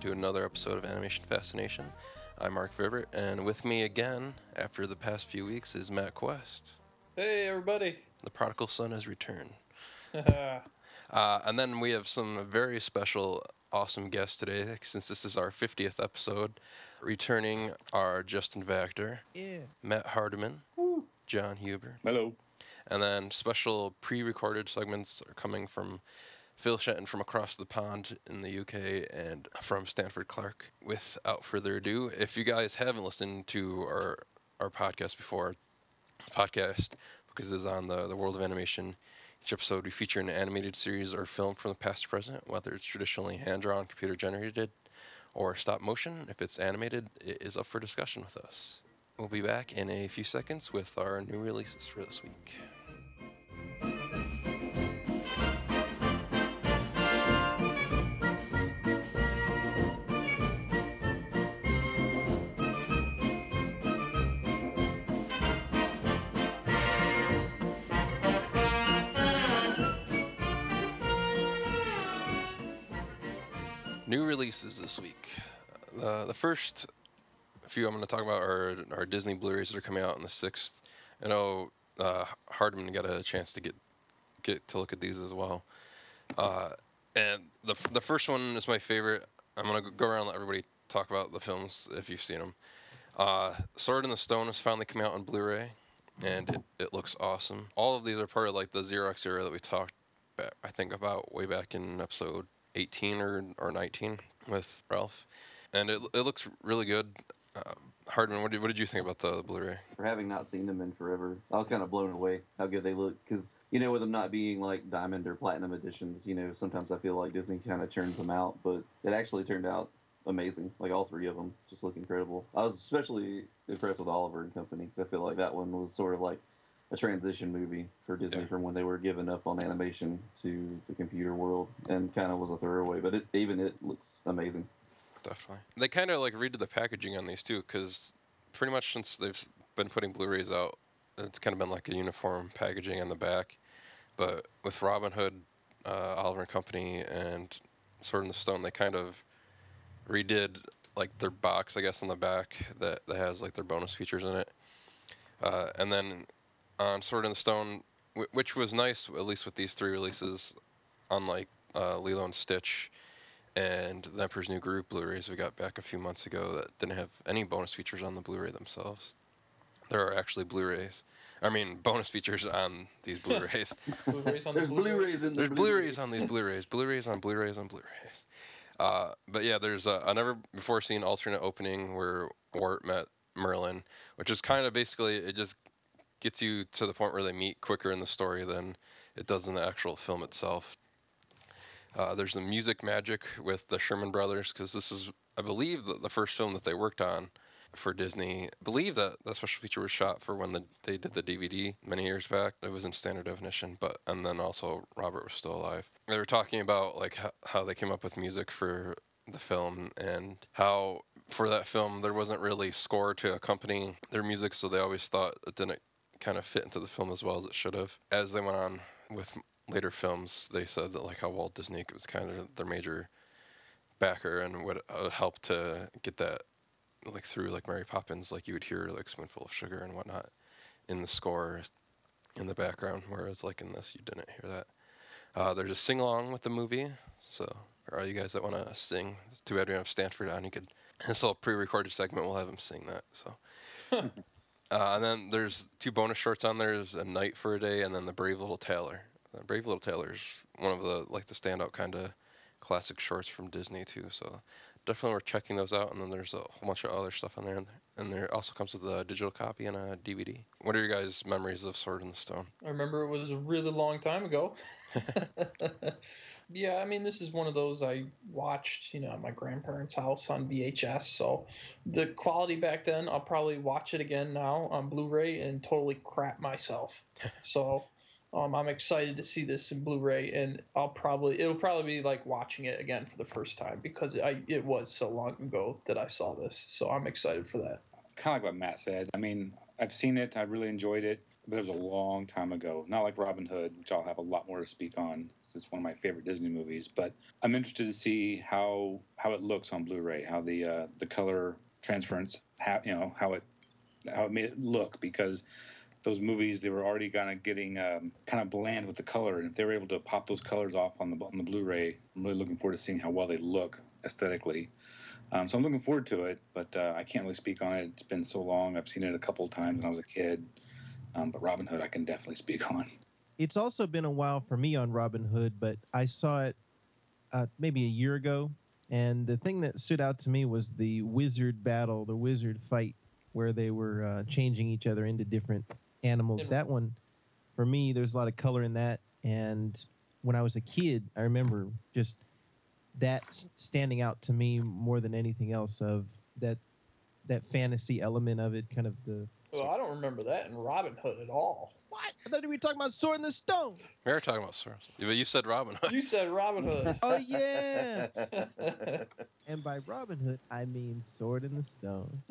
to another episode of Animation Fascination. I'm Mark Vibert, and with me again, after the past few weeks, is Matt Quest. Hey, everybody. The prodigal son has returned. yeah, Uh, and then we have some very special, awesome guests today, since this is our 50th episode. Returning are Justin Vactor, yeah. Matt Hardiman, Woo. John Huber, Hello. and then special pre-recorded segments are coming from Phil Shenton from across the pond in the UK and from Stanford Clark. Without further ado, if you guys haven't listened to our our podcast before, podcast because it's on the the world of animation. Each episode we feature an animated series or film from the past to present, whether it's traditionally hand drawn, computer generated, or stop motion. If it's animated, it is up for discussion with us. We'll be back in a few seconds with our new releases for this week. Releases this week. Uh, the first few I'm going to talk about are, are Disney Blu-rays that are coming out on the sixth. I know uh, Hardman got a chance to get get to look at these as well. Uh, and the the first one is my favorite. I'm going to go around and let everybody talk about the films if you've seen them. Uh, Sword in the Stone has finally come out on Blu-ray, and it, it looks awesome. All of these are part of like the Xerox era that we talked, back, I think about way back in episode 18 or or 19 with Ralph, and it it looks really good. Uh, Hardman, what did, what did you think about the Blu-ray? for having not seen them in forever. I was kind of blown away how good they look because you know with them not being like diamond or platinum editions, you know sometimes I feel like Disney kind of churns them out, but it actually turned out amazing. Like all three of them just look incredible. I was especially impressed with Oliver and Company because I feel like that one was sort of like a transition movie for Disney Yeah. from when they were giving up on animation to the computer world and kind of was a throwaway, but it, even it looks amazing. Definitely. They kind of like redid the packaging on these too, because pretty much since they've been putting Blu-rays out, it's kind of been like a uniform packaging on the back. But with Robin Hood, uh, Oliver and Company, and Sword in the Stone, they kind of redid like their box, I guess, on the back that, that has like their bonus features in it. Uh, and then on Sword in the Stone, which was nice, at least with these three releases, unlike uh, Lilo and Stitch and the Emperor's New Groove Blu-rays we got back a few months ago that didn't have any bonus features on the Blu-ray themselves. There are actually Blu-rays. I mean, bonus features on these Blu-rays. Blu-rays on the There's Blu-rays in the There's Blu-rays. Blu-rays on these Blu-rays. Blu-rays on Blu-rays on Blu-rays. Uh, but yeah, there's a, a never before seen alternate opening where Wart met Merlin, which is kind of basically it just gets you to the point where they meet quicker in the story than it does in the actual film itself. Uh, there's the music magic with the Sherman Brothers because this is, I believe, the, the first film that they worked on for Disney. I believe that that special feature was shot for when the, they did the DVD many years back. It was in standard definition, but and then also Robert was still alive. They were talking about like how, how they came up with music for the film and how for that film there wasn't really score to accompany their music, so they always thought it didn't kind of fit into the film as well as it should have. As they went on with later films, they said that like how Walt Disney was kind of their major backer and would uh, help to get that like through like Mary Poppins, like you would hear like spoonful of sugar and whatnot in the score in the background, whereas like in this you didn't hear that. Uh, there's a sing along with the movie, so for all you guys that want to sing, it's too bad we don't have Stanford on. You could this little pre-recorded segment, we'll have him sing that. So. Uh, and then there's two bonus shorts on there. There's a Knight for a day, and then the Brave Little Tailor. The Brave Little Tailor is one of the like the standout kind of classic shorts from Disney too. So definitely worth checking those out. And then there's a whole bunch of other stuff on there, and there also comes with a digital copy and a DVD. What are your guys' memories of Sword in the Stone? I remember it was a really long time ago. yeah, I mean, this is one of those I watched, you know, at my grandparents' house on VHS. So the quality back then, I'll probably watch it again now on Blu-ray and totally crap myself. so um, I'm excited to see this in Blu-ray, and I'll probably it'll probably be like watching it again for the first time because I it was so long ago that I saw this. So I'm excited for that. Kind of like what Matt said. I mean, I've seen it. I really enjoyed it. but it was a long time ago. Not like Robin Hood, which I'll have a lot more to speak on. Since it's one of my favorite Disney movies. But I'm interested to see how how it looks on Blu-ray, how the uh, the color transference, how you know how it how it made it look because those movies they were already kind of getting um, kind of bland with the color, and if they were able to pop those colors off on the on the Blu-ray, I'm really looking forward to seeing how well they look aesthetically. Um, so I'm looking forward to it, but uh, I can't really speak on it. It's been so long. I've seen it a couple of times when I was a kid, um, but Robin Hood I can definitely speak on. It's also been a while for me on Robin Hood, but I saw it uh, maybe a year ago, and the thing that stood out to me was the wizard battle, the wizard fight, where they were uh, changing each other into different animals. That one, for me, there's a lot of color in that, and when I was a kid, I remember just that standing out to me more than anything else of that that fantasy element of it, kind of the Well, I don't remember that in Robin Hood at all. what? I thought we were talking about Sword in the Stone. We are talking about swords, but you said Robin Hood. You said Robin Hood. Oh yeah. And by Robin Hood, I mean Sword in the Stone.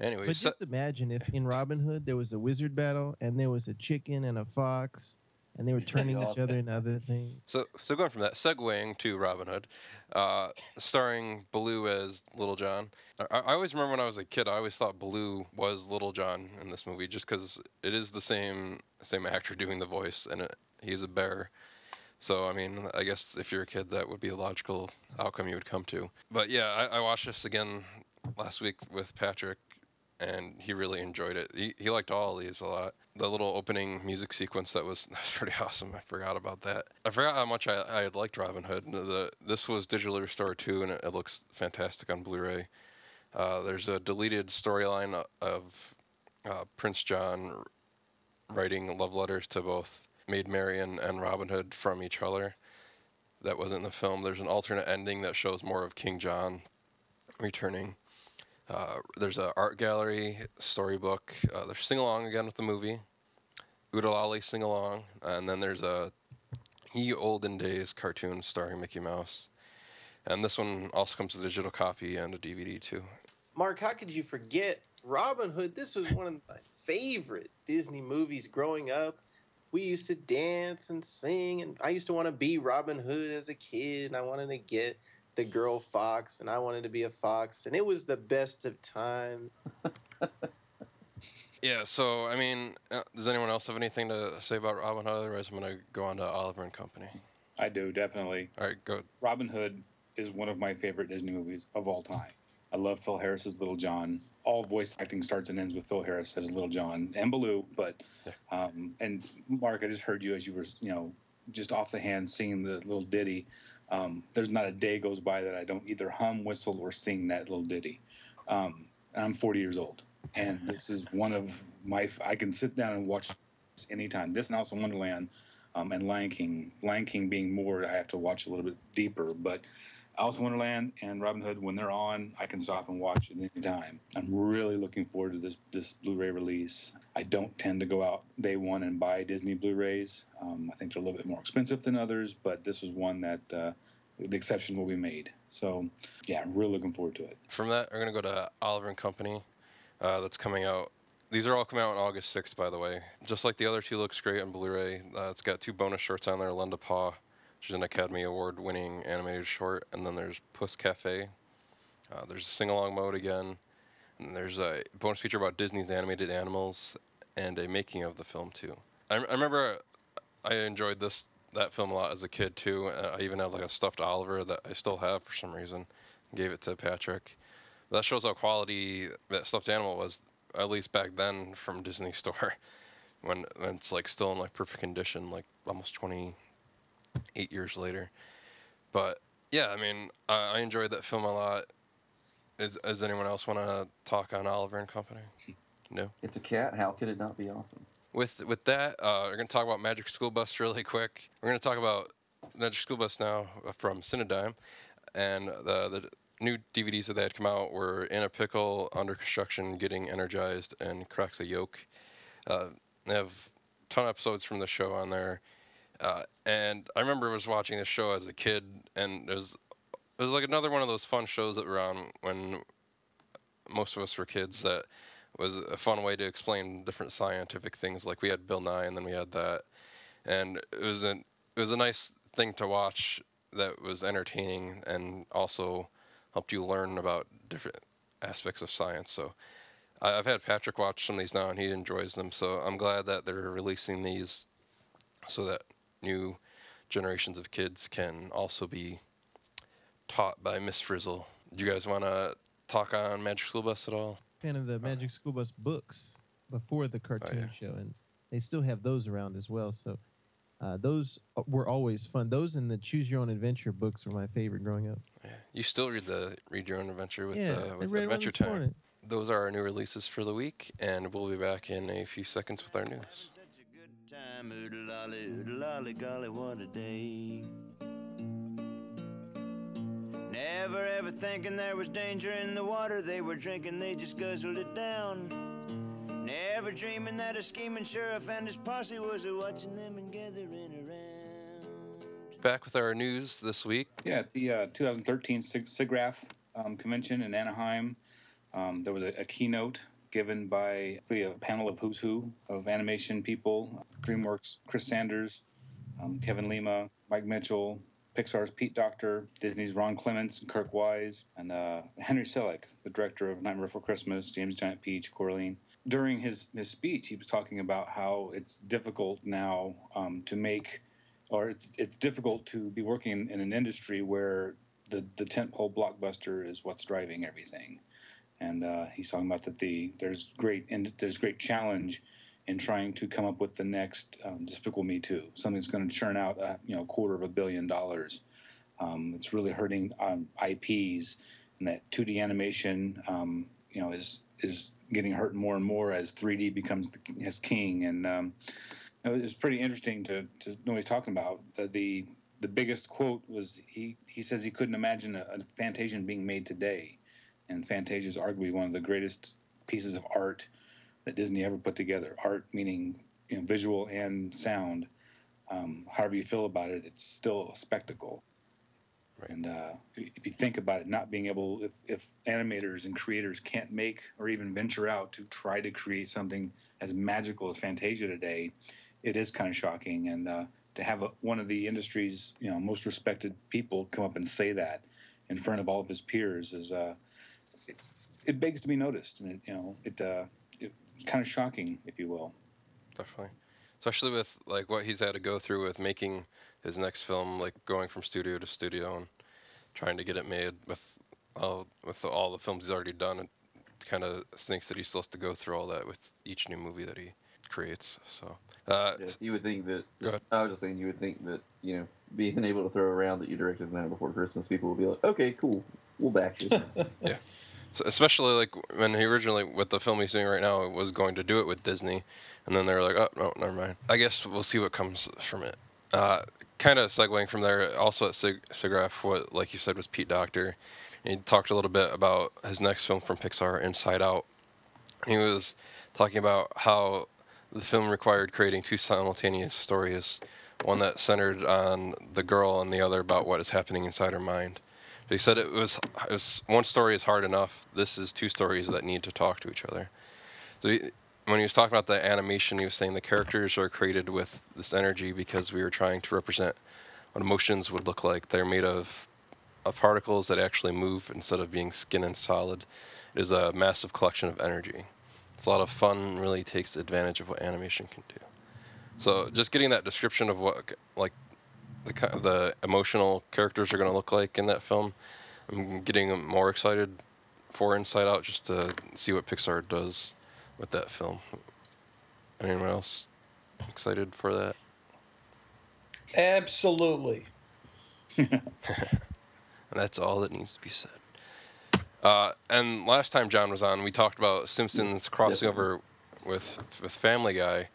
Anyway, But so- just imagine if in Robin Hood there was a wizard battle and there was a chicken and a fox and they were turning each other into other things. So, so going from that, segueing to Robin Hood, uh, starring Baloo as Little John. I, I always remember when I was a kid, I always thought Baloo was Little John in this movie, just because it is the same same actor doing the voice, and it, he's a bear. So, I mean, I guess if you're a kid, that would be a logical outcome you would come to. But yeah, I, I watched this again last week with Patrick, and he really enjoyed it. He, he liked all these a lot. The little opening music sequence that was, that was pretty awesome. I forgot about that. I forgot how much I, I had liked Robin Hood. The this was digitally restored too, and it, it looks fantastic on Blu-ray. Uh, there's a deleted storyline of uh, Prince John writing love letters to both Maid Marian and Robin Hood from each other. That wasn't in the film. There's an alternate ending that shows more of King John returning. Uh, there's a art gallery storybook. Uh, there's sing along again with the movie. Oo-De-Lally sing along, and then there's a Ye Olden Days cartoon starring Mickey Mouse. And this one also comes with a digital copy and a DVD too. Mark, how could you forget Robin Hood? This was one of my favorite Disney movies growing up. We used to dance and sing, and I used to want to be Robin Hood as a kid, and I wanted to get the girl fox, and I wanted to be a fox, and it was the best of times. Yeah, so I mean, uh, does anyone else have anything to say about Robin Hood? Otherwise, I'm gonna go on to Oliver and Company. I do definitely. All right, go. Robin Hood is one of my favorite Disney movies of all time. I love Phil Harris's Little John. All voice acting starts and ends with Phil Harris as Little John and Baloo. But um, and Mark, I just heard you as you were, you know, just off the hand singing the little ditty. Um, there's not a day goes by that I don't either hum, whistle, or sing that little ditty. Um, I'm 40 years old, and this is one of my. I can sit down and watch this anytime. This and also Wonderland um, and Lion King. Lion King being more, I have to watch a little bit deeper. But Alice in Wonderland and Robin Hood, when they're on, I can stop and watch at any time. I'm really looking forward to this this Blu-ray release. I don't tend to go out day one and buy Disney Blu-rays. Um, I think they're a little bit more expensive than others, but this was one that uh, the exception will be made. So, yeah, I'm really looking forward to it. From that, we're gonna go to Oliver and Company. Uh, that's coming out. These are all coming out on August 6th, by the way. Just like the other two, looks great on Blu-ray. Uh, it's got two bonus shorts on there: Lend a Paw, which is an Academy Award-winning animated short, and then there's Puss Cafe. Uh, there's a sing-along mode again, and there's a bonus feature about Disney's animated animals and a making of the film too. I, I remember I enjoyed this that film a lot as a kid too. Uh, I even had like a stuffed Oliver that I still have for some reason. Gave it to Patrick. That shows how quality that stuffed animal was, at least back then from Disney Store, when, when it's like still in like perfect condition, like almost 28 years later. But yeah, I mean, I, I enjoyed that film a lot. Is, does anyone else want to talk on Oliver and Company? No. It's a cat. How could it not be awesome? With with that, uh, we're gonna talk about Magic School Bus really quick. We're gonna talk about Magic School Bus now uh, from Cinedigm, and the the new DVDs that they had come out were In a Pickle, Under Construction, Getting Energized, and Cracks a Yolk. Uh, they have a ton of episodes from the show on there, uh, and I remember was watching this show as a kid, and it was it was like another one of those fun shows that were on when most of us were kids that was a fun way to explain different scientific things. Like we had Bill Nye, and then we had that, and it was an it was a nice thing to watch that was entertaining and also helped you learn about different aspects of science. So I've had Patrick watch some of these now, and he enjoys them. So I'm glad that they're releasing these so that new generations of kids can also be taught by Miss Frizzle. Do you guys want to talk on Magic School Bus at all? Fan of the Magic School Bus books before the cartoon show, and they still have those around as well. So uh, those were always fun. Those and the Choose Your Own Adventure books were my favorite growing up. Yeah. You still read the Read Your Own Adventure with yeah, uh, I with read one Adventure this Time. morning. Those are our new releases for the week, and we'll be back in a few seconds with our news. Such a good time, oodle lolly, oodle lolly, golly, what a day. Never ever thinking there was danger in the water they were drinking, they just guzzled it down. Never dreaming that a scheming sheriff and his posse was a watching them and gathering around. Back with our news this week. Yeah, at the uh, 2013 Sig- SIGGRAPH um, convention in Anaheim, um, there was a, a keynote given by a panel of who's who of animation people DreamWorks, Chris Sanders, um, Kevin Lima, Mike Mitchell, Pixar's Pete Docter, Disney's Ron Clements, and Kirk Wise, and uh, Henry Selick, the director of Nightmare Before Christmas, James Giant Peach, Coraline. During his, his speech, he was talking about how it's difficult now um, to make or it's it's difficult to be working in, in an industry where the the tentpole blockbuster is what's driving everything, and uh, he's talking about that the there's great and there's great challenge in trying to come up with the next um, Despicable Me Two, something that's going to churn out a you know quarter of a billion dollars. Um, it's really hurting um, IPs, and that 2D animation um, you know is is getting hurt more and more as 3D becomes the, as king and um, it was pretty interesting to, to know what he's talking about. Uh, the the biggest quote was he, he says he couldn't imagine a, a Fantasia being made today, and Fantasia is arguably one of the greatest pieces of art that Disney ever put together. Art meaning you know visual and sound. Um, however you feel about it, it's still a spectacle. Right. And uh, if you think about it, not being able, if, if animators and creators can't make or even venture out to try to create something as magical as Fantasia today, it is kind of shocking. And uh, to have a, one of the industry's you know most respected people come up and say that in front of all of his peers is uh, it, it begs to be noticed, and it, you know it, uh, it's kind of shocking, if you will. Definitely, especially with like what he's had to go through with making his next film, like going from studio to studio and trying to get it made with all with all the films he's already done. It kind of stinks that he still has to go through all that with each new movie that he creates. So, uh, Yeah, you would think that. Go ahead. I was just saying, you would think that you know, being able to throw around that you directed the night before Christmas, people would be like, "Okay, cool, we'll back you." So especially like when he originally with the film he's doing right now was going to do it with Disney, and then they were like, oh no, never mind. I guess we'll see what comes from it. Uh, kind of segueing from there, also at Sig- SIGGRAPH, what like you said was Pete Docter. He talked a little bit about his next film from Pixar, Inside Out. He was talking about how the film required creating two simultaneous stories, one that centered on the girl and the other about what is happening inside her mind. He said it was, it was one story is hard enough. This is two stories that need to talk to each other. So he, when he was talking about the animation, he was saying the characters are created with this energy because we were trying to represent what emotions would look like. They're made of, of particles that actually move instead of being skin and solid. It is a massive collection of energy. It's a lot of fun. Really takes advantage of what animation can do. So just getting that description of what like the the emotional characters are going to look like in that film. I'm getting more excited for Inside Out just to see what Pixar does with that film. Anyone else excited for that? Absolutely. And that's all that needs to be said. Uh, and last time John was on, we talked about Simpsons crossing over with with Family Guy,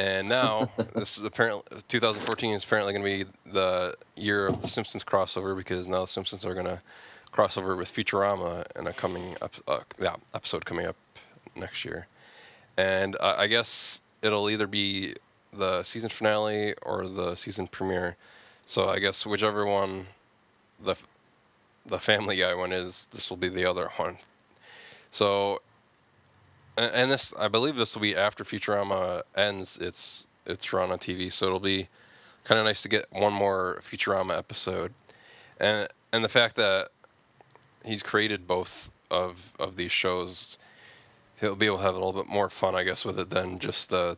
and now this is apparently 2014 is apparently going to be the year of the Simpsons crossover because now the Simpsons are going to crossover with Futurama in a coming up, uh, yeah, episode coming up next year, and uh, I guess it'll either be the season finale or the season premiere. So I guess whichever one the the Family Guy one is, this will be the other one. So and this I believe this will be after Futurama ends its its run on TV, so it'll be kind of nice to get one more Futurama episode, and and the fact that he's created both of of these shows, he'll be able to have a little bit more fun, I guess, with it than just the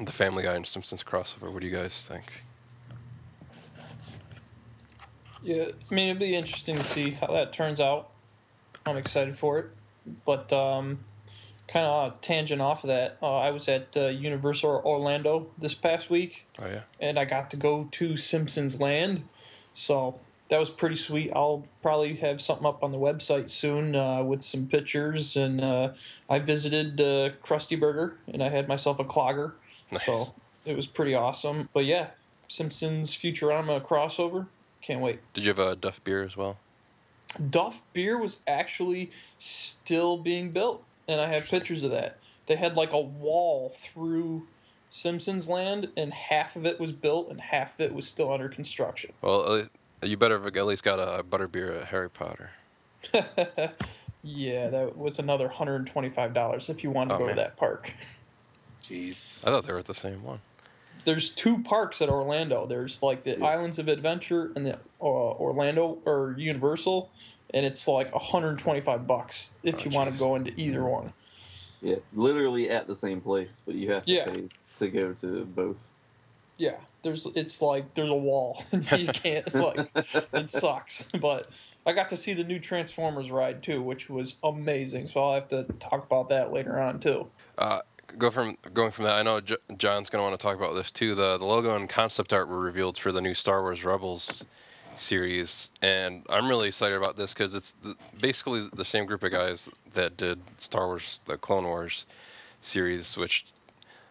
the Family Guy and Simpsons crossover. What do you guys think? Yeah, I mean, it'd be interesting to see how that turns out. I'm excited for it. But um, kind of tangent off of that, uh, I was at uh, Universal Orlando this past week, Oh yeah, and I got to go to Simpsons Land. So that was pretty sweet. I'll probably have something up on the website soon uh, with some pictures. And uh, I visited uh, Krusty Burger, and I had myself a clogger. nice. So it was pretty awesome. But yeah, Simpsons Futurama crossover. Can't wait. Did you have a Duff beer as well? Duff Beer was actually still being built, and I have pictures of that. They had like a wall through Simpsons Land, and half of it was built, and half of it was still under construction. Well, at you better have at least got a butter beer at Harry Potter. yeah, that was another hundred and twenty-five dollars if you wanted to Oh, go man. to that park. Jeez. I thought they were at the same one. There's two parks at Orlando. There's like the Yeah. Islands of Adventure and the uh, Orlando or Universal, and it's like 125 bucks if Oh, you want to go into either one. Yeah, literally at the same place, but you have to Yeah. pay to go to both. Yeah, there's it's like there's a wall. you can't like it sucks. But I got to see the new Transformers ride too, which was amazing. So I'll have to talk about that later on too. Uh, go from going from that. I know J- John's gonna want to talk about this too. The the logo and concept art were revealed for the new Star Wars Rebels series, and I'm really excited about this because it's the, basically the same group of guys that did Star Wars, the Clone Wars series, which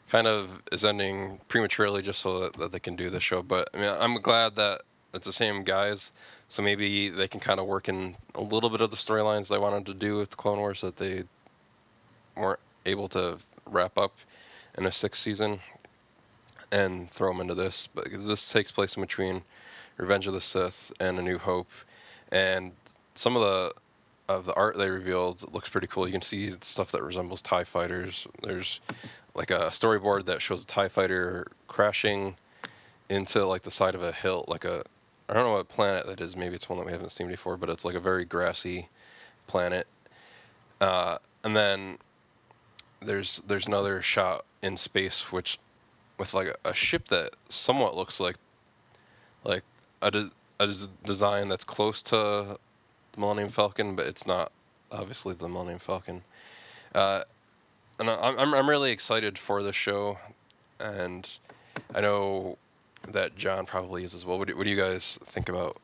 kind of is ending prematurely just so that, that they can do the show. But I mean, I'm glad that it's the same guys, so maybe they can kind of work in a little bit of the storylines they wanted to do with the Clone Wars that they weren't able to wrap up in a sixth season and throw them into this. But this takes place in between Revenge of the Sith and A New Hope, and some of the of the art they revealed looks pretty cool. You can see stuff that resembles Tie fighters. There's like a storyboard that shows a Tie fighter crashing into like the side of a hill, like a I don't know what planet that is. Maybe it's one that we haven't seen before, but it's like a very grassy planet. Uh, and then there's there's another shot in space which with like a, a ship that somewhat looks like like a, de- a des- design that's close to the Millennium Falcon, but it's not obviously the Millennium Falcon. Uh, and I- I'm I'm really excited for the show, and I know that John probably is as well. What do, what do you guys think about,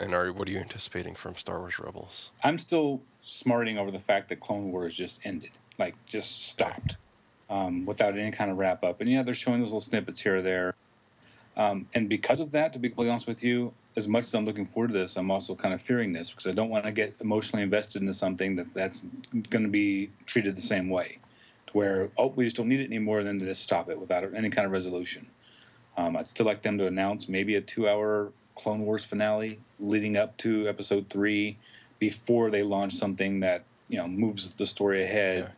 and are what are you anticipating from Star Wars Rebels? I'm still smarting over the fact that Clone Wars just ended, like just stopped, um, without any kind of wrap up. And yeah, they're showing those little snippets here or there. Um, and because of that, to be completely honest with you, as much as I'm looking forward to this, I'm also kind of fearing this because I don't want to get emotionally invested into something that that's going to be treated the same way, where oh we just don't need it anymore, and then to just stop it without any kind of resolution. Um, I'd still like them to announce maybe a two-hour Clone Wars finale leading up to Episode Three before they launch something that you know moves the story ahead.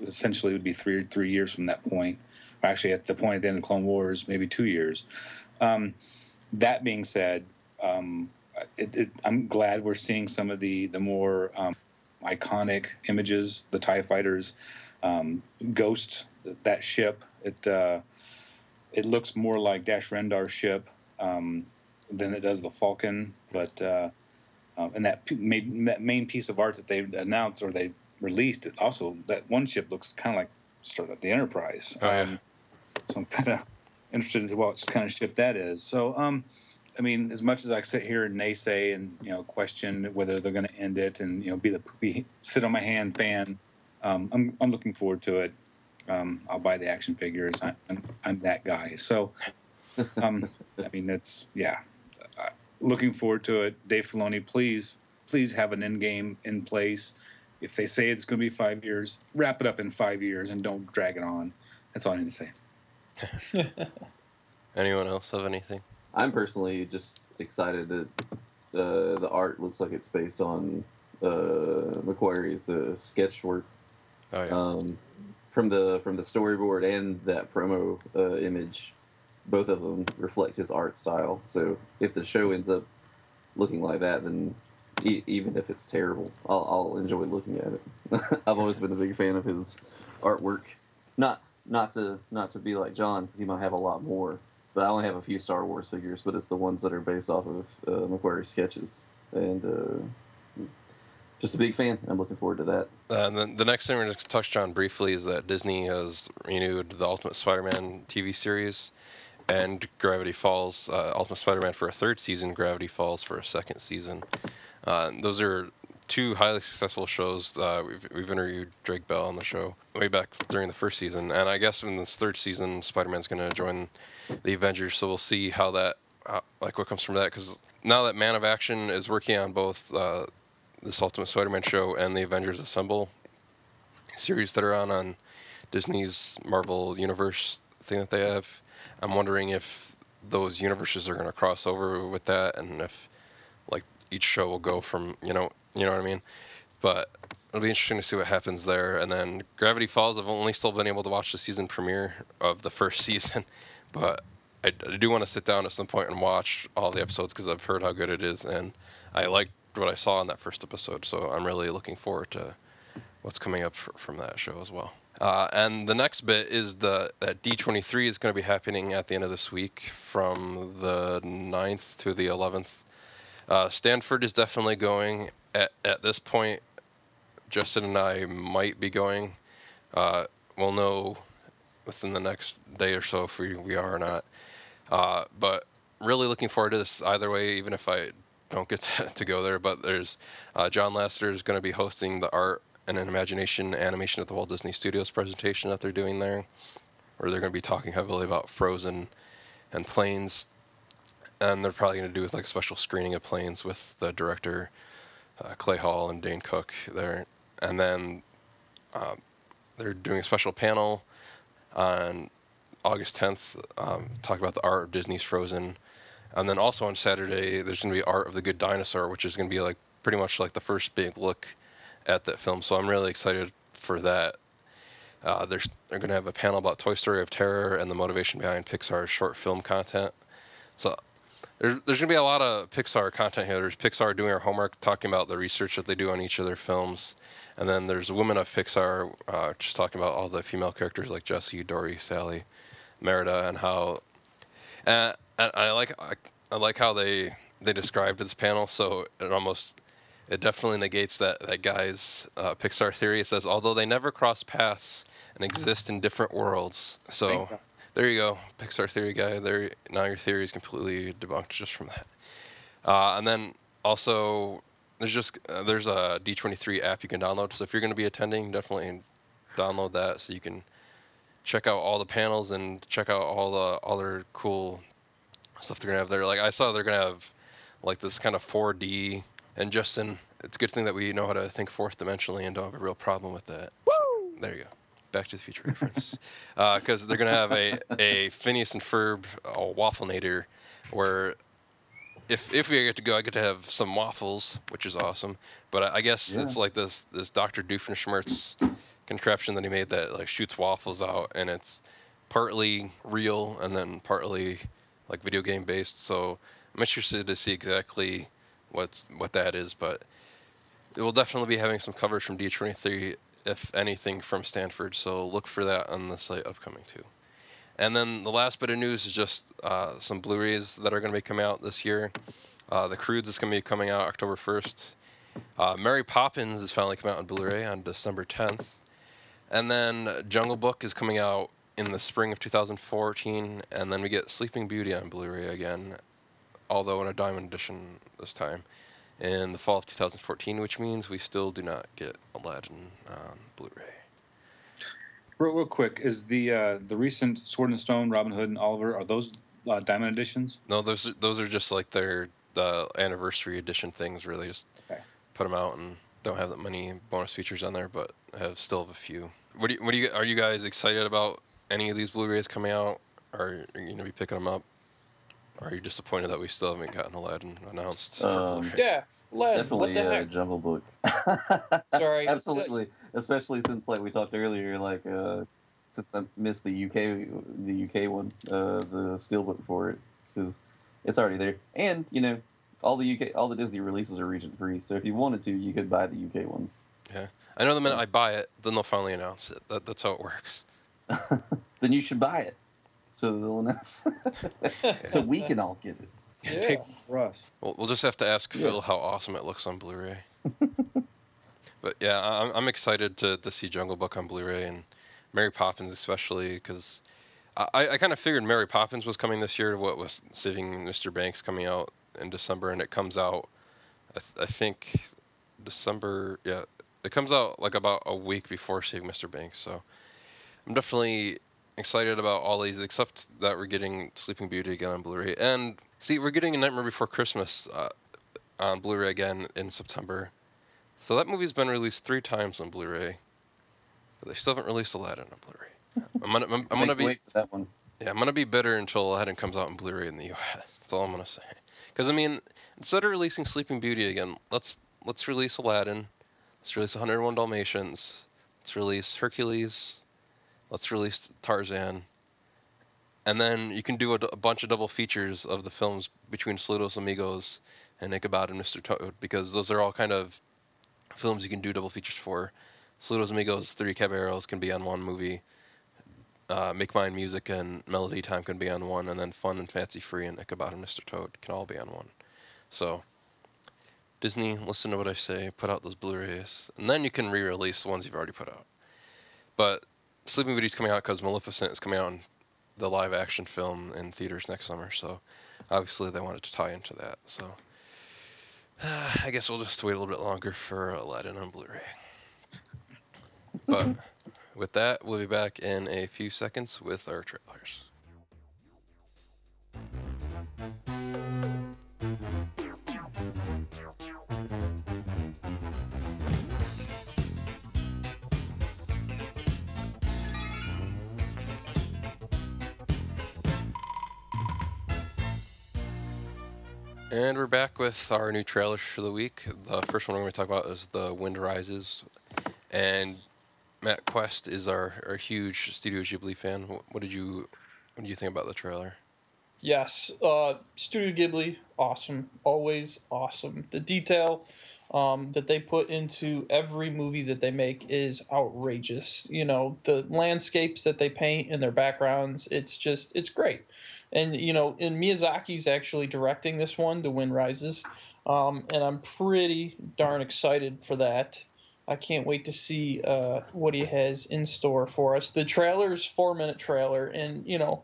Essentially, it would be three three years from that point. Or actually, at the point at the end of Clone Wars, maybe two years. Um, that being said, um, it, it, I'm glad we're seeing some of the the more um, iconic images, the Tie Fighters, um, Ghost, that ship. It uh, it looks more like Dash Rendar's ship um, than it does the Falcon, but. Uh, um, and that, p- main, that main piece of art that they announced or they released, it also that one ship looks kind of like sort of the Enterprise. Oh, yeah. Um, so I'm kind of interested in what kind of ship that is. So, um, I mean, as much as I sit here and naysay and you know question whether they're going to end it and you know be the poopy sit on my hand fan, um, I'm I'm looking forward to it. Um, I'll buy the action figures. I'm I'm that guy. So, um, I mean, that's yeah. Uh, looking forward to it. Dave Filoni, please, please have an end game in place. If they say it's going to be five years, wrap it up in five years and don't drag it on. That's all I need to say. Anyone else have anything? I'm personally just excited that uh, the art looks like it's based on uh, McQuarrie's uh, sketch work. Oh yeah. um, from the from the storyboard and that promo uh, image, both of them reflect his art style. So if the show ends up looking like that, then e- even if it's terrible, I'll, I'll enjoy looking at it. I've always been a big fan of his artwork. Not not to not to be like John because he might have a lot more, but I only have a few Star Wars figures. But it's the ones that are based off of uh, McQuarrie sketches, and uh, just a big fan. I'm looking forward to that. Uh, and then the next thing we're going to touch on briefly is that Disney has renewed the Ultimate Spider-Man TV series and Gravity Falls, uh, Ultimate Spider-Man for a third season, Gravity Falls for a second season. Uh, those are two highly successful shows. Uh, we've, we've interviewed Drake Bell on the show way back during the first season, and I guess in this third season, Spider-Man's going to join the Avengers. So we'll see how that, like, what comes from that. Because now that Man of Action is working on both uh, this Ultimate Spider-Man show and the Avengers Assemble series that are on on Disney's Marvel Universe thing that they have. I'm wondering if those universes are going to cross over with that, and if like each show will go from you know you know what I mean. But it'll be interesting to see what happens there. And then Gravity Falls, I've only still been able to watch the season premiere of the first season, but I, I do want to sit down at some point and watch all the episodes because I've heard how good it is, and I liked what I saw in that first episode. So I'm really looking forward to what's coming up fr from that show as well. Uh, and the next bit is the that D23 is going to be happening at the end of this week from the 9th to the 11th. Uh, Stanford is definitely going. At, at this point, Justin and I might be going. Uh, we'll know within the next day or so if we, we are or not. Uh, but really looking forward to this either way, even if I don't get to, to go there. But there's uh, John Lasseter is going to be hosting the art and an imagination animation at the Walt Disney Studios presentation that they're doing there, where they're going to be talking heavily about Frozen and planes. And they're probably going to do with like a special screening of planes with the director uh, Klay Hall and Dane Cook there. And then uh, they're doing a special panel on August 10th, um, talk about the art of Disney's Frozen. And then also on Saturday, there's going to be Art of the Good Dinosaur, which is going to be like pretty much like the first big look at that film. So I'm really excited for that. Uh, there's, they're going to have a panel about Toy Story of Terror and the motivation behind Pixar's short film content. So there's, there's going to be a lot of Pixar content here. There's Pixar doing our homework, talking about the research that they do on each of their films. And then there's Women of Pixar, uh, just talking about all the female characters like Jessie, Dory, Sally, Merida, and how. And, and I like I, I like how they they described this panel. So it almost it definitely negates that that guy's uh, Pixar theory. It says although they never cross paths and exist in different worlds. So. There you go, Pixar theory guy. There now your theory is completely debunked just from that. Uh, and then also there's just uh, there's a D23 app you can download. So if you're going to be attending, definitely download that so you can check out all the panels and check out all the all their cool stuff they're gonna have there. Like I saw they're gonna have like this kind of 4D and Justin, it's a good thing that we know how to think fourth dimensionally and don't have a real problem with that. Woo! There you go. Back to the Future reference. Because they're gonna have a a Phineas and Ferb uh, Wafflenator, where if if we get to go, I get to have some waffles, which is awesome. But I, I guess Yeah. it's like this this Dr. Doofenshmirtz contraption that he made that like shoots waffles out, and it's partly real and then partly like video game based. So I'm interested to see exactly what's what that is, but it will definitely be having some coverage from D23, if anything, from Stanford. So look for that on the site upcoming too. And then the last bit of news is just uh, some Blu-rays that are going to be coming out this year. Uh, the Croods is going to be coming out October 1st. Uh, Mary Poppins is finally coming out on Blu-ray on December 10th. And then Jungle Book is coming out in the spring of 2014, and then we get Sleeping Beauty on Blu-ray again, although in a diamond edition this time, in the fall of 2014, which means we still do not get Aladdin on Blu-ray. Real, real quick, is the uh, the recent Sword and Stone, Robin Hood, and Oliver are those uh, diamond editions? No, those are- those are just like their the anniversary edition things, Really, just Okay. put them out and don't have that many bonus features on there, but have still have a few. What do you, what do you are you guys excited about any of these Blu-rays coming out? Or are you gonna be picking them up? Or are you disappointed that we still haven't gotten Aladdin announced? Um, Yeah, Len, Definitely what the uh, heck? Jungle Book. Sorry. Absolutely, especially since like we talked earlier, like uh, since I missed the UK the UK one, uh, the steelbook for it, because it's already there, and you know all the UK all the Disney releases are region free, so if you wanted to, you could buy the UK one. Yeah, I know the minute I buy it, then they'll finally announce it. That, that's how it works. then you should buy it, so they'll announce, so we can all get it. Yeah, Yeah. Take one for. We'll, we'll just have to ask Yeah. Phil how awesome it looks on Blu-ray. but yeah, I- I'm, I'm excited to, to see Jungle Book on Blu-ray and Mary Poppins especially because I, I kind of figured Mary Poppins was coming this year. To what was Saving Mr. Banks coming out in December, and it comes out, I, th- I think, December. Yeah, it comes out like about a week before Saving Mr. Banks. So I'm definitely excited about all these, except that we're getting Sleeping Beauty again on Blu-ray, and see, we're getting A Nightmare Before Christmas uh, on Blu-ray again in September. So that movie's been released three times on Blu-ray, but they still haven't released Aladdin on Blu-ray. I'm gonna, I'm, I'm gonna be, that one. yeah, I'm gonna be bitter until Aladdin comes out in Blu-ray in the U.S. That's all I'm gonna say. Because I mean, instead of releasing Sleeping Beauty again, let's let's release Aladdin. Let's release 101 Dalmatians. Let's release Hercules. Let's release Tarzan. And then you can do a bunch of double features of the films between Saludos Amigos and Ichabod and Mr. Toad because those are all kind of films you can do double features for. Saludos Amigos, Three Caballeros can be on one movie uh, Make Mine Music and Melody Time can be on one, and then Fun and Fancy Free and Ichabod and Mr. Toad can all be on one. So, Disney, listen to what I say, put out those Blu-rays, and then you can re-release the ones you've already put out. But Sleeping Beauty's coming out because Maleficent is coming out in the live-action film in theaters next summer, so obviously they wanted to tie into that. So, I guess we'll just wait a little bit longer for Aladdin on Blu-ray. But with that, we'll be back in a few seconds with our trailers. And we're back with our new trailers for the week. The first one we're going to talk about is The Wind Rises. And Matt Quest is our, our huge Studio Ghibli fan. What, did you what do you think about the trailer? Yes, uh, Studio Ghibli, awesome, always awesome. The detail um, that they put into every movie that they make is outrageous. You know, the landscapes that they paint and their backgrounds, it's just, it's great. And, you know, and Miyazaki's actually directing this one, The Wind Rises, um, and I'm pretty darn excited for that. I can't wait to see uh, what he has in store for us. The trailer's four minute trailer, and, you know,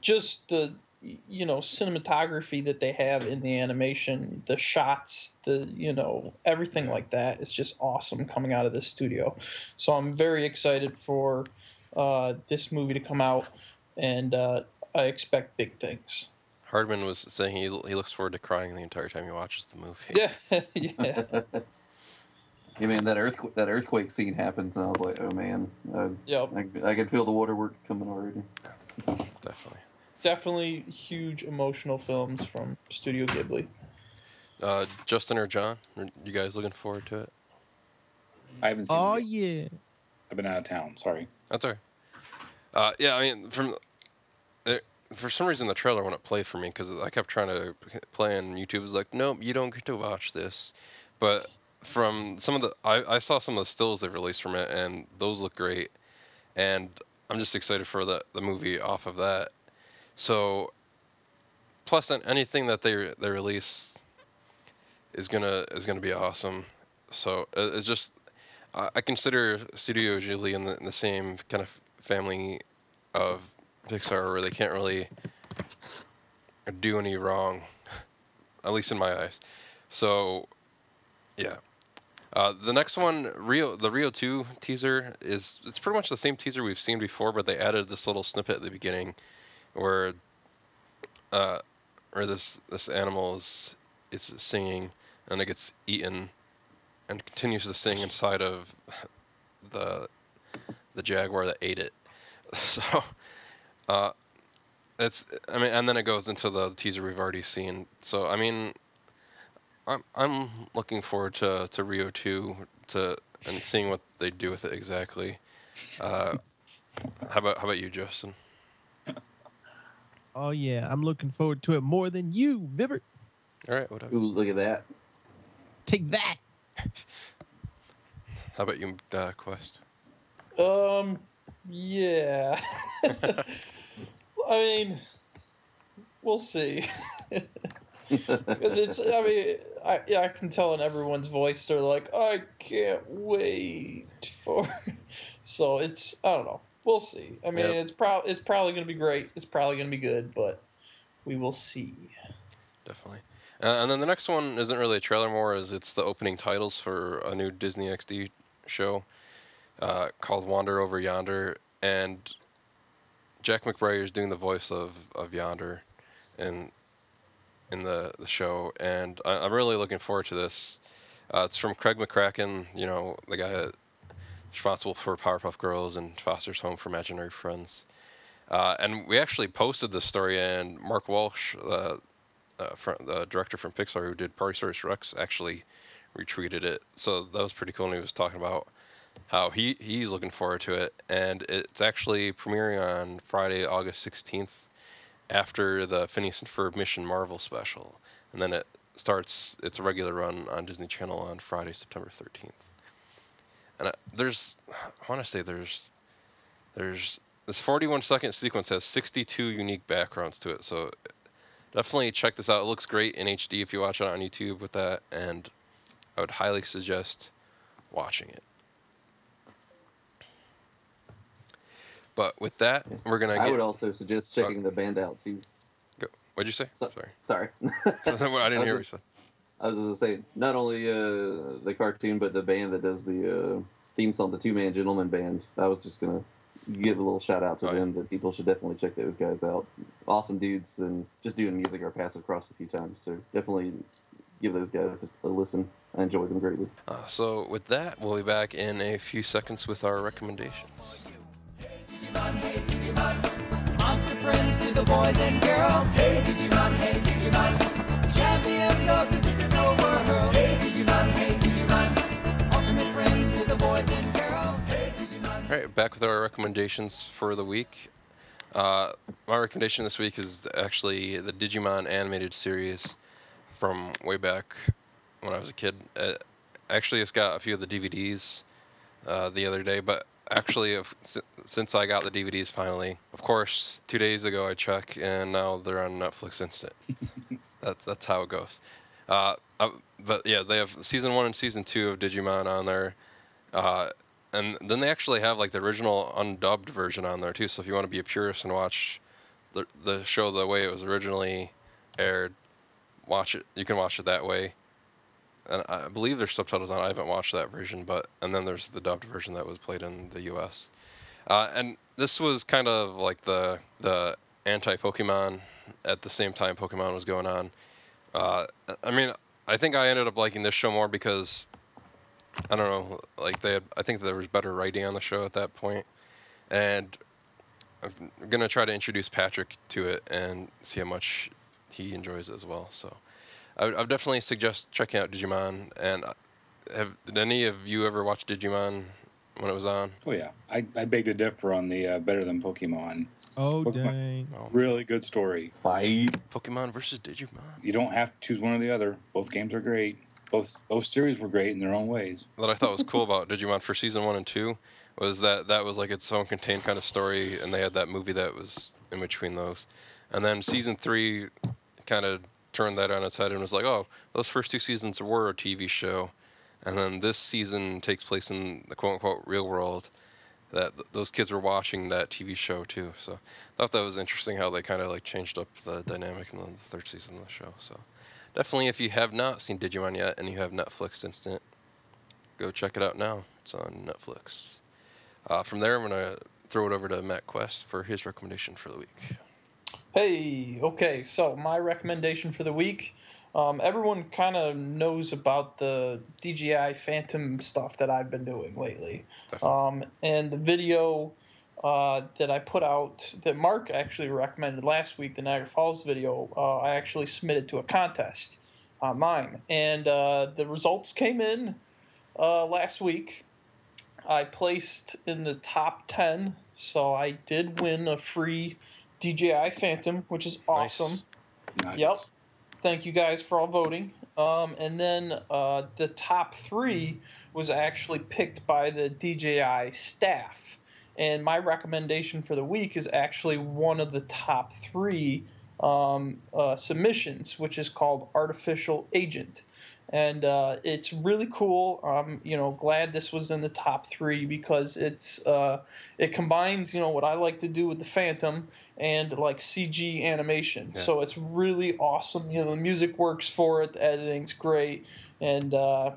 just the you know cinematography that they have in the animation the shots the you know everything like that is just awesome coming out of this studio so i'm very excited for uh, this movie to come out and uh, i expect big things Hardman was saying he he looks forward to crying the entire time he watches the movie. yeah yeah Yeah, man, that earthquake that earthquake scene happens, and I was like, oh man, uh, yep I, I can feel the waterworks coming already. Definitely. Definitely huge emotional films from studio ghibli Uh, Justin or John, are you guys looking forward to it? I haven't seen Oh it yet. yeah. I've been out of town. Sorry. That's all right. Uh, yeah, I mean, from it, for some reason the trailer wouldn't play for me because I kept trying to play and YouTube was like, nope, you don't get to watch this. But from some of the, I, I saw some of the stills they've released from it, and those look great. And I'm just excited for the the movie off of that. So, plus an- anything that they they release is gonna is gonna be awesome. So it's just I consider Studio Ghibli in the, in the same kind of family of Pixar where they can't really do any wrong, at least in my eyes. So, yeah. Uh, the next one, Rio, the Rio 2 teaser is it's pretty much the same teaser we've seen before, but they added this little snippet at the beginning, where, uh, where this this animal is is singing and it gets eaten, and continues to sing inside of the the jaguar that ate it. So, uh, it's I mean, and then it goes into the teaser we've already seen. So I mean, I'm I'm looking forward to to Rio two to and seeing what they do with it exactly. Uh, how about how about you, Justin? Oh yeah, I'm looking forward to it more than you, Vibert. All right, whatever. Ooh, look at that. Take that. How about you, uh, Quest? Um, yeah. I mean, we'll see. Because it's, I mean, I, yeah, I can tell in everyone's voice they're like, I can't wait for. So it's, I don't know. We'll see. I mean, Yep. it's probably it's probably gonna be great. It's probably gonna be good, but we will see. Definitely. Uh, and then the next one isn't really a trailer more, as it's the opening titles for a new Disney XD show uh, called Wander Over Yonder, and Jack McBrayer is doing the voice of, of Yonder in in the, the show, and I, I'm really looking forward to this. Uh, it's from Craig McCracken, you know, the guy that- responsible for Powerpuff Girls and Foster's Home for Imaginary Friends. Uh, and we actually posted this story, and Mark Walsh, the uh, fr the director from Pixar who did Partysaurus Rex actually retweeted it. So that was pretty cool. And he was talking about how he he's looking forward to it, and it's actually premiering on Friday, August 16th, after the Phineas and Ferb Mission Marvel special, and then it starts its regular run on Disney Channel on Friday, September 13th. And uh, there's, I want to say there's, there's this 41 second sequence has 62 unique backgrounds to it, so definitely check this out. It looks great in HD if you watch it on YouTube with that, and I would highly suggest watching it. But with that, we're gonna go I get. would also suggest checking the band out too. What'd you say? So- Sorry, Sorry. I didn't hear what you said. I was going to say, not only uh, the cartoon, but the band that does the uh, theme song, the Two Man Gentlemen Band. I was just going to give a little shout out to Oh, yeah. them that people should definitely check those guys out. Awesome dudes and just doing music our paths have crossed a few times. So definitely give those guys a, a listen. I enjoy them greatly. Uh, so with that, we'll be back in a few seconds with our recommendations. Digimon, hey Digimon, monster friends to the boys and girls. Hey Digimon, hey Digimon, champions of the All right, back with our recommendations for the week. Uh, my recommendation this week is actually the Digimon animated series from way back when I was a kid. Uh, actually, it's got a few of the DVDs uh, the other day, but actually, if, since I got the DVDs finally, of course, two days ago I checked, and now they're on Netflix Instant. that's that's how it goes. Uh, uh, but yeah, they have season one and season two of Digimon on there. And then they actually have like the original undubbed version on there too. So if you want to be a purist and watch the the show the way it was originally aired, watch it. You can watch it that way. And I believe there's subtitles on. I haven't watched that version, but and then there's the dubbed version that was played in the U.S. Uh, and this was kind of like the the anti Pokemon at the same time Pokemon was going on. Uh, I mean, I think I ended up liking this show more because I don't know, like they had, I think there was better writing on the show at that point, and I'm gonna try to introduce Patrick to it and see how much he enjoys it as well. So I would, I would definitely suggest checking out Digimon. And uh, have did any of you ever watch Digimon when it was on? Oh yeah, I, I beg to differ on the uh, better than Pokemon. Oh Pokemon. dang! Oh, Really good story. Fight. Pokemon versus Digimon. You don't have to choose one or the other. Both games are great. Both both series were great in their own ways. What I thought was cool about Digimon for season one and two was that that was like its own contained kind of story, and they had that movie that was in between those. And then season three kind of turned that on its head and was like, oh, those first two seasons were a TV show, and then this season takes place in the quote unquote real world. That th- those kids were watching that TV show too, so I thought that was interesting how they kind of like changed up the dynamic in the third season of the show. So definitely, if you have not seen Digimon yet and you have Netflix Instant, go check it out now. It's on Netflix. Uh, from there, I'm gonna throw it over to Matt Quest for his recommendation for the week. Hey, okay, so my recommendation for the week. Um, everyone kind of knows about the DJI Phantom stuff that I've been doing lately. Um, and the video uh, that I put out that Mark actually recommended last week, the Niagara Falls video, uh, I actually submitted to a contest on mine, and uh, the results came in uh, last week. I placed in the top ten, so I did win a free DJI Phantom, which is awesome. Nice. Yep. Thank you guys for all voting. Um, and then uh, the top three was actually picked by the DJI staff. And my recommendation for the week is actually one of the top three um, uh, submissions, which is called Artificial Agent. And uh, it's really cool. I'm, you know, glad this was in the top three because it's uh, it combines, you know, what I like to do with the Phantom and like CG animation. Yeah. So it's really awesome. You know, the music works for it, the editing's great, and uh,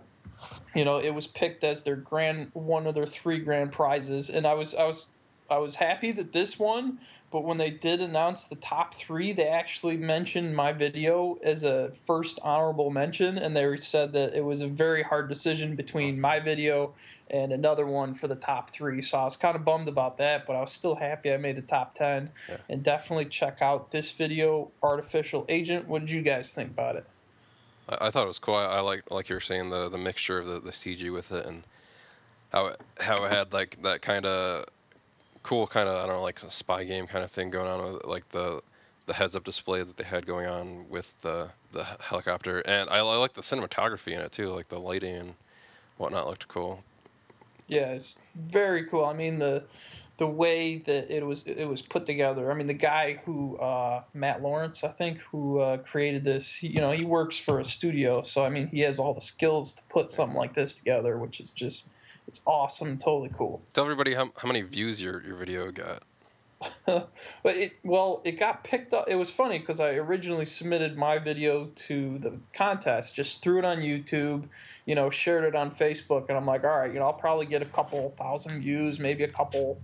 you know, it was picked as their grand one of their three grand prizes. And I was I was I was happy that this one, but when they did announce the top three, they actually mentioned my video as a first honorable mention, and they said that it was a very hard decision between my video and another one for the top three. So I was kind of bummed about that, but I was still happy I made the top ten. Yeah. And definitely check out this video, Artificial Agent. What did you guys think about it? I, I thought it was cool. I, I like like you were saying the the mixture of the, the CG with it and how it how it had like that kind of cool kind of I don't know like spy game kind of thing going on with like the the heads up display that they had going on with the the helicopter and I, I like the cinematography in it too like the lighting and whatnot looked cool. Yeah, it's very cool. I mean the the way that it was it was put together. I mean the guy who uh, Matt Lawrence, I think, who uh, created this. He, you know, he works for a studio, so I mean he has all the skills to put something like this together, which is just it's awesome, totally cool. Tell everybody how how many views your your video got. but it well, it got picked up. It was funny because I originally submitted my video to the contest, just threw it on YouTube, you know, shared it on Facebook, and I'm like, all right, you know, I'll probably get a couple thousand views, maybe a couple,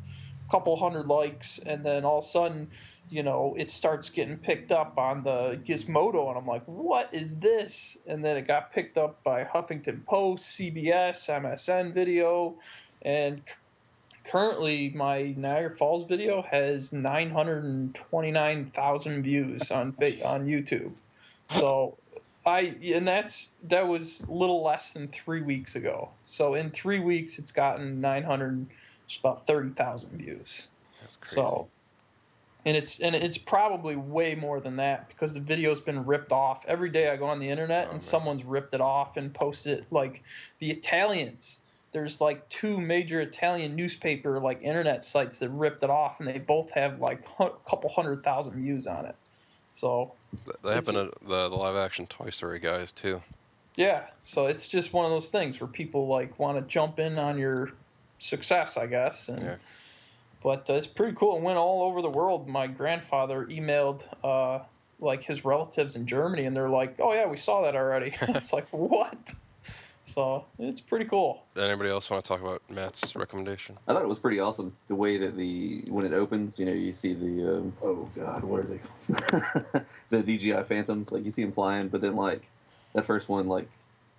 couple hundred likes, and then all of a sudden, you know, it starts getting picked up on the Gizmodo, and I'm like, what is this? And then it got picked up by Huffington Post, CBS, MSN Video, and currently my Niagara Falls video has 929,000 views on on YouTube. So I and that's that was little less than 3 weeks ago. So in 3 weeks it's gotten 900 just about 30,000 views. That's crazy. So and it's and it's probably way more than that because the video's been ripped off. Every day I go on the internet Oh, and man. someone's ripped it off and posted it like the Italians. There's like two major Italian newspaper like internet sites that ripped it off and they both have like a couple hundred thousand views on it. So Th- that it's- happened to the, the live action Toy Story guys too. yeah, so it's just one of those things where people like want to jump in on your success, I guess. And Yeah. but uh, it's pretty cool. It went all over the world. My grandfather emailed uh, like his relatives in Germany, and they're like, "Oh yeah, we saw that already." it's like what? So it's pretty cool. Anybody else want to talk about Matt's recommendation? I thought it was pretty awesome the way that the when it opens, you know, you see the um, oh god, what are they called? the DJI Phantoms, like you see them flying, but then like that first one, like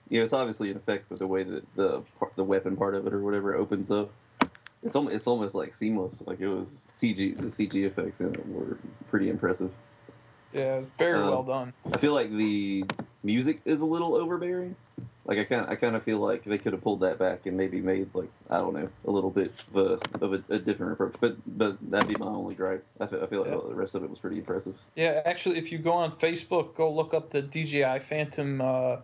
you know, it's obviously an effect, but the way that the the weapon part of it or whatever opens up, it's almost it's almost like seamless. Like it was CG, the CG effects in it were pretty impressive. Yeah, it's very Um, well done. I feel like the music is a little overbearing. Like I kind, I kind of feel like they could have pulled that back and maybe made like I don't know a little bit of a of a, a different approach. But but that'd be my only gripe. I feel, I feel like Yeah. the rest of it was pretty impressive. Yeah, actually, if you go on Facebook, go look up the DJI Phantom uh,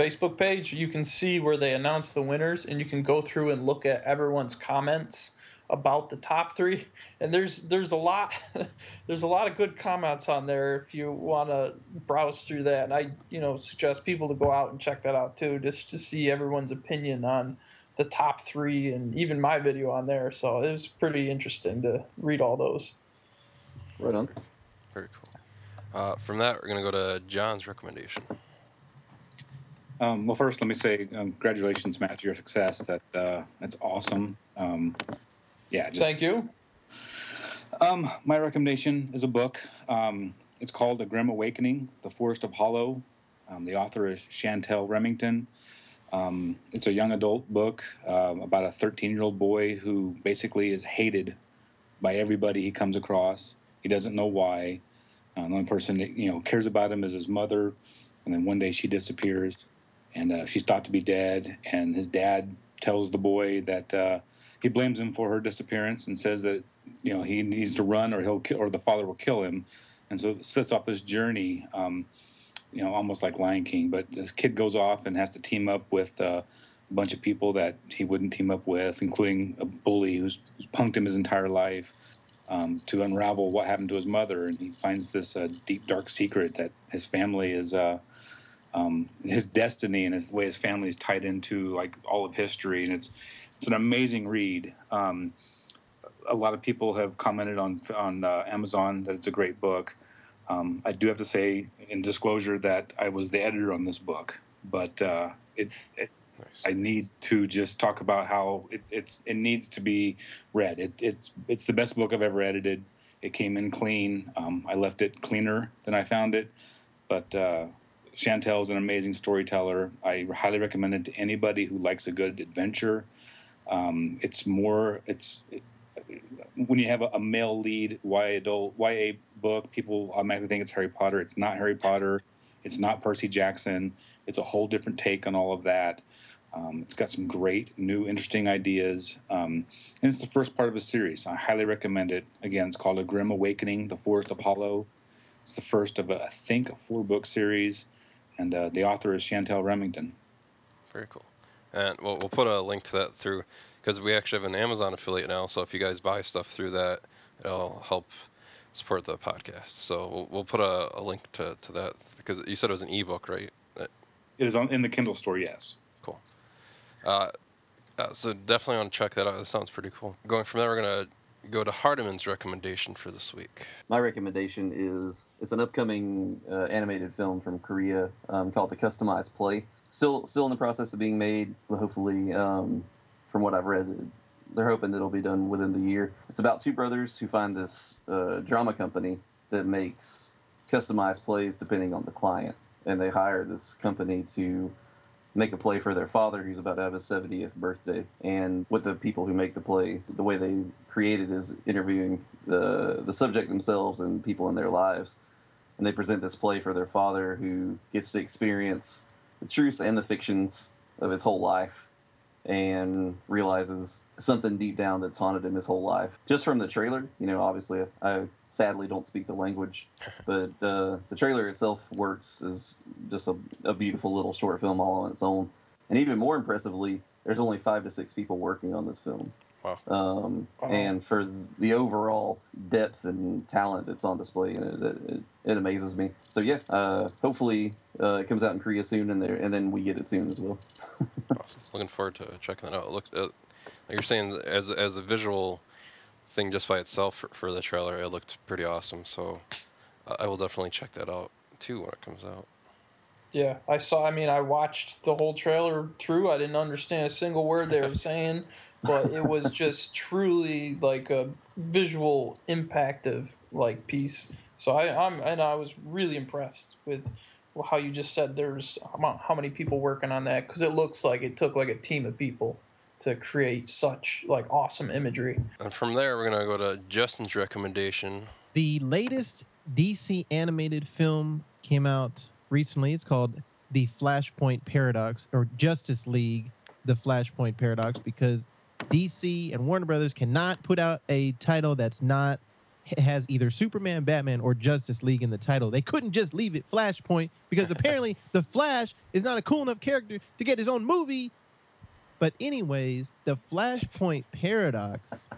Facebook page. You can see where they announce the winners, and you can go through and look at everyone's comments about the top three. And there's there's a lot there's a lot of good comments on there if you want to browse through that. And I you know suggest people to go out and check that out too, just to see everyone's opinion on the top three, and even my video on there. So it was pretty interesting to read all those. Right on. Very cool. Uh, from that, we're gonna go to John's recommendation. Um, well, first, let me say um, congratulations, Matt, to your success. That uh, that's awesome. Um, yeah, just Thank you. Um, my recommendation is a book. Um, it's called A Grim Awakening: The Forest of Hollow. Um, the author is Chantel Remington. Um, it's a young adult book um, about a 13-year-old boy who basically is hated by everybody he comes across. He doesn't know why. Uh, the only person that you know cares about him is his mother, and then one day she disappears, and uh, she's thought to be dead. And his dad tells the boy that uh, he blames him for her disappearance and says that you know he needs to run or he'll or the father will kill him, and so sets off this journey. Um, you know, almost like Lion King, but this kid goes off and has to team up with uh, a bunch of people that he wouldn't team up with, including a bully who's, who's punked him his entire life, um, to unravel what happened to his mother. And he finds this uh, deep, dark secret that his family is, uh, um, his destiny and his, the way his family is tied into like all of history. And it's it's an amazing read. Um, a lot of people have commented on on uh, Amazon that it's a great book. Um, I do have to say, in disclosure, that I was the editor on this book, but uh, it, it Nice. I need to just talk about how it, it's it needs to be read. It, it's it's the best book I've ever edited. It came in clean. Um, I left it cleaner than I found it, but uh, Chantel is an amazing storyteller. I highly recommend it to anybody who likes a good adventure. Um, it's more it's it, when you have a, a male lead YA adult YA book, people automatically think it's Harry Potter. It's not Harry Potter. It's not Percy Jackson. It's a whole different take on all of that. Um, it's got some great, new, interesting ideas. Um, and it's the first part of a series. I highly recommend it. Again, it's called A Grim Awakening The Forest of Hollow. It's the first of, a, I think, a four book series. And uh, the author is Chantel Remington. Very cool. And we'll, we'll put a link to that through because we actually have an Amazon affiliate now. So if you guys buy stuff through that, it'll help support the podcast. So we'll, we'll put a, a link to, to that because you said it was an ebook, right? That- It is on in the Kindle store, yes. Cool. Uh, uh, so definitely want to check that out. That sounds pretty cool. Going from there, we're gonna go to Hardiman's recommendation for this week. My recommendation is it's an upcoming uh, animated film from Korea um, called The Customized Play. Still, still in the process of being made. But hopefully, um, from what I've read, they're hoping that it'll be done within the year. It's about two brothers who find this uh, drama company that makes customized plays depending on the client, and they hire this company to make a play for their father who's about to have his 70th birthday. And with the people who make the play, the way they create is interviewing the the subject themselves and people in their lives. And they present this play for their father who gets to experience the truths and the fictions of his whole life and realizes something deep down that's haunted him his whole life. Just from the trailer, you know, obviously I sadly don't speak the language, but uh, the trailer itself works as just a, a beautiful little short film all on its own. And even more impressively, there's only five to six people working on this film. Wow. Um, Wow. And for the overall depth and talent that's on display, in it, it, it, it amazes me. So yeah, uh, hopefully uh, it comes out in Korea soon, and there, and then we get it soon as well. Awesome. Looking forward to checking that out. It looks, uh, like you're saying, as as a visual thing just by itself for, for the trailer, it looked pretty awesome. So I will definitely check that out too when it comes out. Yeah, I saw. I mean, I watched the whole trailer through. I didn't understand a single word they were saying, but it was just truly like a visual impactive like piece. So I, I'm and I was really impressed with how you just said there's how how many people working on that because it looks like it took like a team of people to create such like awesome imagery. And from there, we're gonna go to Justin's recommendation. The latest DC animated film came out recently. It's called The Flashpoint Paradox or Justice League The Flashpoint Paradox because DC and Warner Brothers cannot put out a title that's not has either Superman, Batman, or Justice League in the title. They couldn't just leave it Flashpoint because apparently the Flash is not a cool enough character to get his own movie. But anyways, the Flashpoint Paradox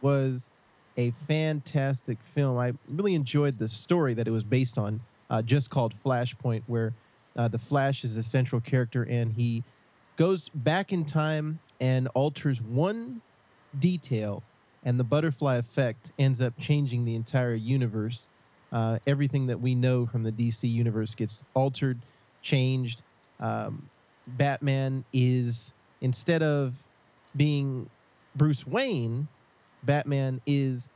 was a fantastic film. I really enjoyed the story that it was based on, uh, just called Flashpoint, where uh, the Flash is a central character and he goes back in time and alters one detail, and the butterfly effect ends up changing the entire universe. Uh, everything that we know from the DC universe gets altered, changed. Um, Batman is, instead of being Bruce Wayne, Batman is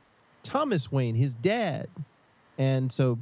Thomas Wayne, his dad. And so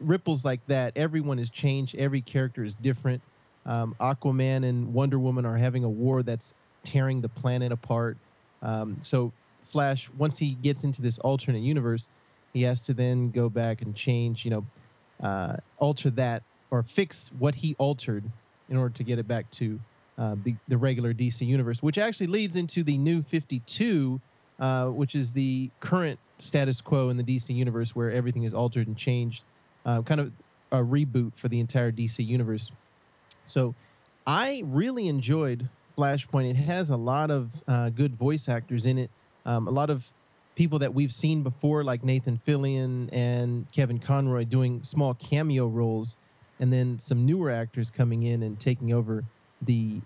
ripples like that, everyone is changed. Every character is different. Um, Aquaman and Wonder Woman are having a war that's tearing the planet apart. Um, so Flash, once he gets into this alternate universe, he has to then go back and change, you know, uh, alter that or fix what he altered in order to get it back to uh, the the regular DC universe, which actually leads into the new 52, uh, which is the current status quo in the DC universe where everything is altered and changed, uh, kind of a reboot for the entire DC universe. So, I really enjoyed Flashpoint. It has a lot of uh, good voice actors in it, um, a lot of people that we've seen before, like Nathan Fillion and Kevin Conroy, doing small cameo roles, and then some newer actors coming in and taking over the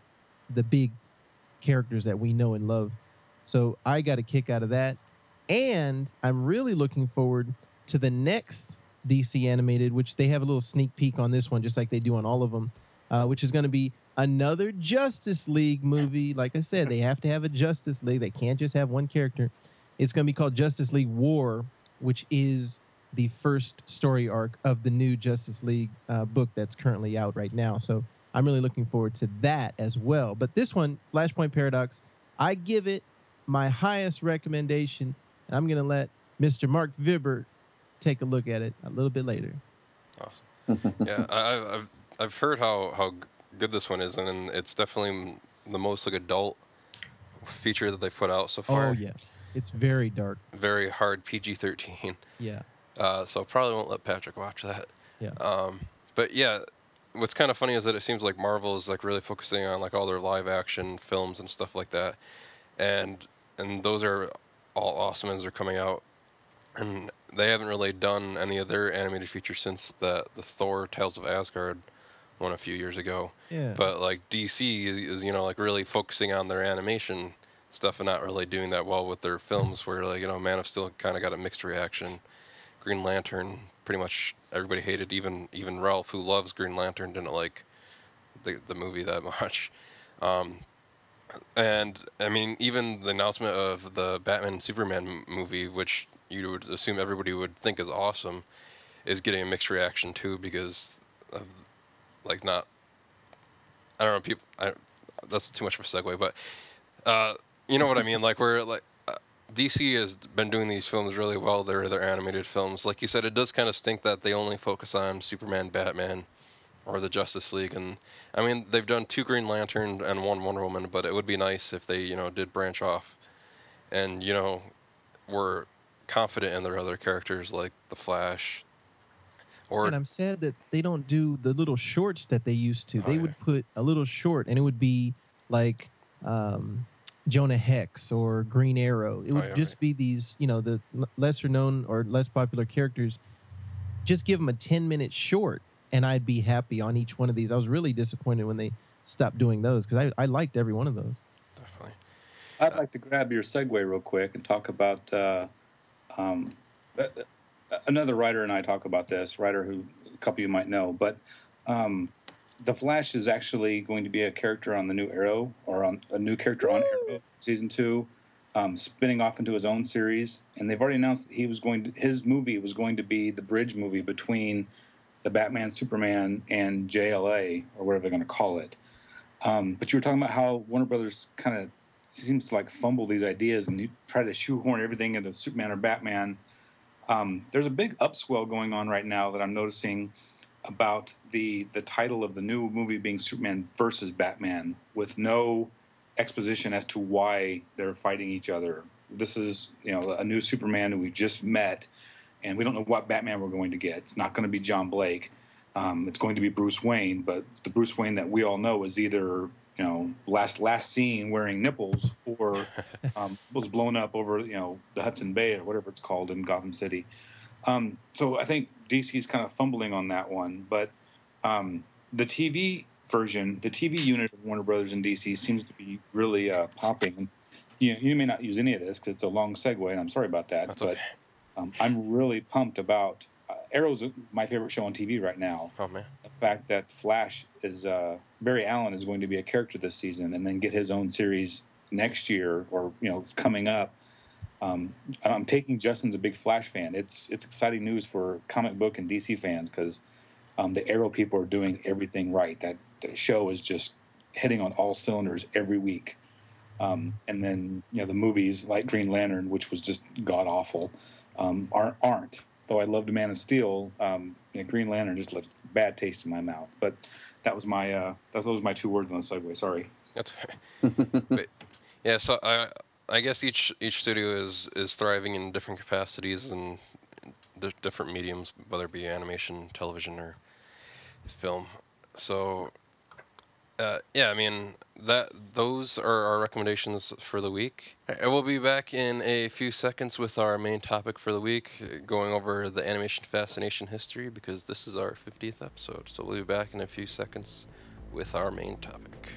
the big characters that we know and love. So I got a kick out of that, and I'm really looking forward to the next DC animated, which they have a little sneak peek on this one, just like they do on all of them, uh, which is going to be another Justice League movie. Like I said, they have to have a Justice League. They can't just have one character. It's going to be called Justice League War, which is the first story arc of the new Justice League uh, book that's currently out right now. So I'm really looking forward to that as well. But this one, Flashpoint Paradox, I give it my highest recommendation. And I'm going to let Mr. Mark Vibber take a look at it a little bit later. Awesome. yeah, I, I've- I've I've heard how how good this one is, and it's definitely the most like adult feature that they've put out so far. Oh, yeah. It's very dark. Very hard PG-13. Yeah. Uh, so probably won't let Patrick watch that. Yeah. Um, but yeah, what's kind of funny is that it seems like Marvel is like really focusing on like all their live action films and stuff like that, and and those are all awesome as they're coming out, and they haven't really done any of their animated features since the the Thor Tales of Asgard one a few years ago. Yeah. But like DC is, is you know like really focusing on their animation stuff and not really doing that well with their films where like you know Man of Steel kind of got a mixed reaction. Green Lantern pretty much everybody hated even even Ralph who loves Green Lantern didn't like the the movie that much. Um, and I mean even the announcement of the Batman Superman movie which you would assume everybody would think is awesome is getting a mixed reaction too because of like not I don't know people I that's too much of a segue but uh you know what I mean? Like we're like uh, DC has been doing these films really well. They're they're animated films. Like you said it does kind of stink that they only focus on Superman Batman or the Justice League and I mean they've done two Green Lantern and one Wonder Woman but it would be nice if they you know did branch off and you know were confident in their other characters like the Flash or and I'm sad that they don't do the little shorts that they used to. Oh, they yeah. would put a little short, and it would be like um, Jonah Hex or Green Arrow. It Oh, would yeah, just be these, you know, the lesser known or less popular characters. Just give them a 10 minute short, and I'd be happy on each one of these. I was really disappointed when they stopped doing those because I, I liked every one of those. definitely I'd like to grab your segue real quick and talk about uh, um, uh, uh, another writer and I talk about this writer who a couple of you might know, but um, the Flash is actually going to be a character on the new Arrow or on a new character on Arrow season two, um, spinning off into his own series, and they've already announced that he was going to his movie was going to be the bridge movie between the Batman Superman and JLA or whatever they're going to call it. Um, but you were talking about how Warner Brothers kind of seems to like fumble these ideas and you try to shoehorn everything into Superman or Batman. Um, there's a big upswell going on right now that I'm noticing about the the title of the new movie being Superman versus Batman with no exposition as to why they're fighting each other. This is you know a new Superman who we just met, and we don't know what Batman we're going to get. It's not going to be John Blake. Um, it's going to be Bruce Wayne, but the Bruce Wayne that we all know is either you know last last seen wearing nipples or um, was blown up over you know the Hudson Bay or whatever it's called in Gotham City. Um, so I think DC's kind of fumbling on that one, but um, the TV version, the TV unit of Warner Brothers and DC seems to be really uh, popping. You, know, you may not use any of this because it's a long segue, and I'm sorry about that. That's but okay. um, I'm really pumped about uh, Arrow's my favorite show on TV right now. oh man The fact that Flash is uh, Barry Allen is going to be a character this season, and then get his own series next year, or you know, coming up. Um, I'm taking Justin's a big Flash fan. It's it's exciting news for comic book and DC fans because um, the Arrow people are doing everything right. That the show is just hitting on all cylinders every week. Um, and then you know the movies like Green Lantern, which was just god awful, um, aren't aren't. Though I loved Man of Steel, um, you know, Green Lantern just left bad taste in my mouth. But that was my uh, those my two words on the segue. Sorry. That's but, yeah. So I I guess each each studio is is thriving in different capacities and different mediums, whether it be animation, television, or film. So uh, yeah, I mean that those are our recommendations for the week. I will be back in a few seconds with our main topic for the week, going over the animation fascination history because this is our 50th episode. So we'll be back in a few seconds with our main topic.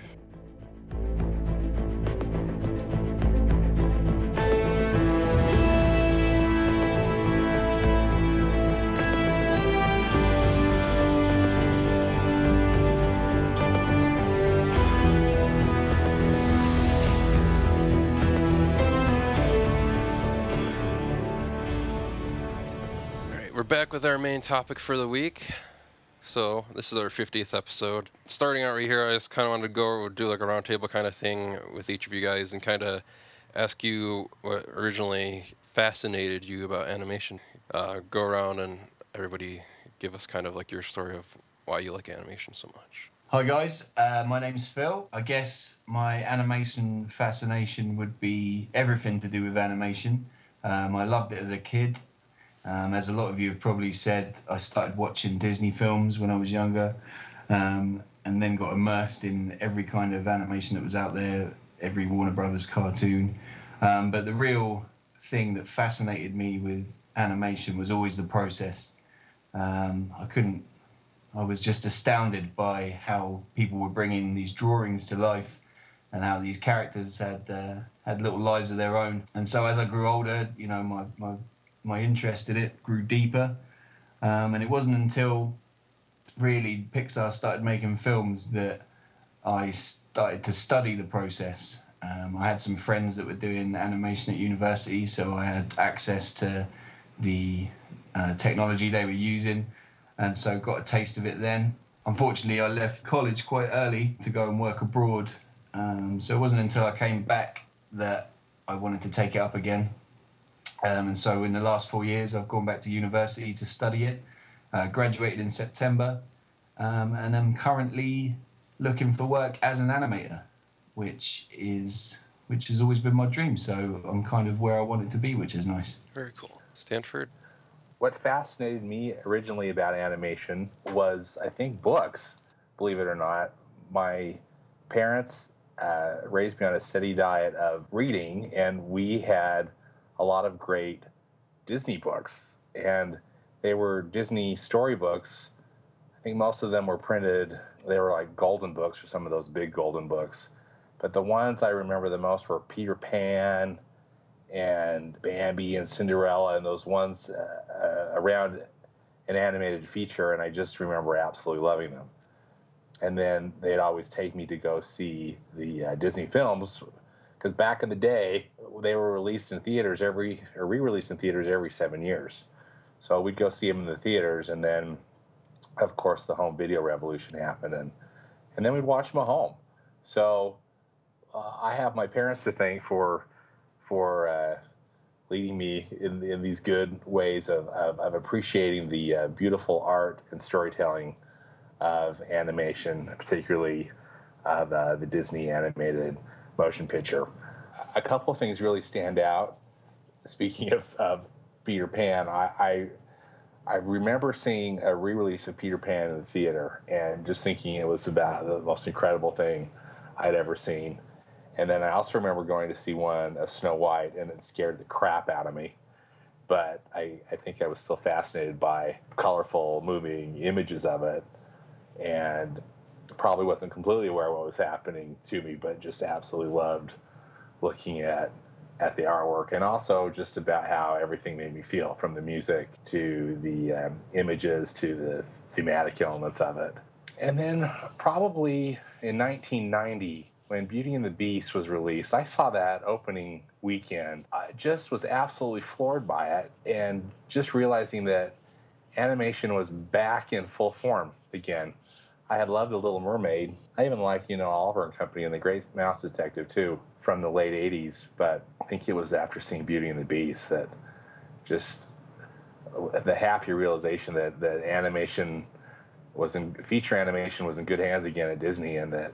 Back with our main topic for the week. So this is our 50th episode. Starting out right here, I just kind of wanted to go do like a roundtable kind of thing with each of you guys and kind of ask you what originally fascinated you about animation. Uh, go around and everybody give us kind of like your story of why you like animation so much. Hi guys, uh, my name's Phil. I guess my animation fascination would be everything to do with animation. Um, I loved it as a kid. Um, as a lot of you have probably said, I started watching Disney films when I was younger, um, and then got immersed in every kind of animation that was out there, every Warner Brothers cartoon. Um, but the real thing that fascinated me with animation was always the process. Um, I couldn't. I was just astounded by how people were bringing these drawings to life, and how these characters had uh, had little lives of their own. And so as I grew older, you know, my my my interest in it grew deeper. Um, and it wasn't until really Pixar started making films that I started to study the process. Um, I had some friends that were doing animation at university, so I had access to the uh, technology they were using, and so got a taste of it then. Unfortunately, I left college quite early to go and work abroad, um, so it wasn't until I came back that I wanted to take it up again. Um, and so in the last four years, I've gone back to university to study it. Uh, graduated in September, um, and I'm currently looking for work as an animator, which is which has always been my dream. So I'm kind of where I wanted to be, which is nice. Very cool. Stanford. What fascinated me originally about animation was, I think, books. Believe it or not, my parents uh, raised me on a steady diet of reading, and we had a lot of great Disney books, and they were Disney storybooks. I think most of them were printed. They were like golden books or some of those big golden books. But the ones I remember the most were Peter Pan and Bambi and Cinderella and those ones uh, uh, around an animated feature. And I just remember absolutely loving them. And then they'd always take me to go see the uh, Disney films because back in the day they were released in theaters every or re-released in theaters every seven years. So we'd go see them in the theaters and then of course the home video revolution happened and and then we'd watch them at home. So uh, i have my parents to thank for for uh, leading me in, in these good ways of, of, of appreciating the uh, beautiful art and storytelling of animation particularly of uh, the disney animated motion picture. A couple of things really stand out. Speaking of, of Peter Pan, I, I, I remember seeing a re-release of Peter Pan in the theater and just thinking it was about the most incredible thing I'd ever seen. And then I also remember going to see one of Snow White and it scared the crap out of me. But I, I think I was still fascinated by colorful, moving images of it. And probably wasn't completely aware of what was happening to me, but just absolutely loved looking at at the artwork and also just about how everything made me feel from the music to the um, images to the thematic elements of it. And then probably in 1990, when Beauty and the Beast was released, I saw that opening weekend. I just was absolutely floored by it and just realizing that animation was back in full form again. I had loved The Little Mermaid. I even liked, you know, Oliver and Company and The Great Mouse Detective too from the late 80s. But I think it was after seeing Beauty and the Beast that just the happy realization that, that animation was in feature animation was in good hands again at Disney and that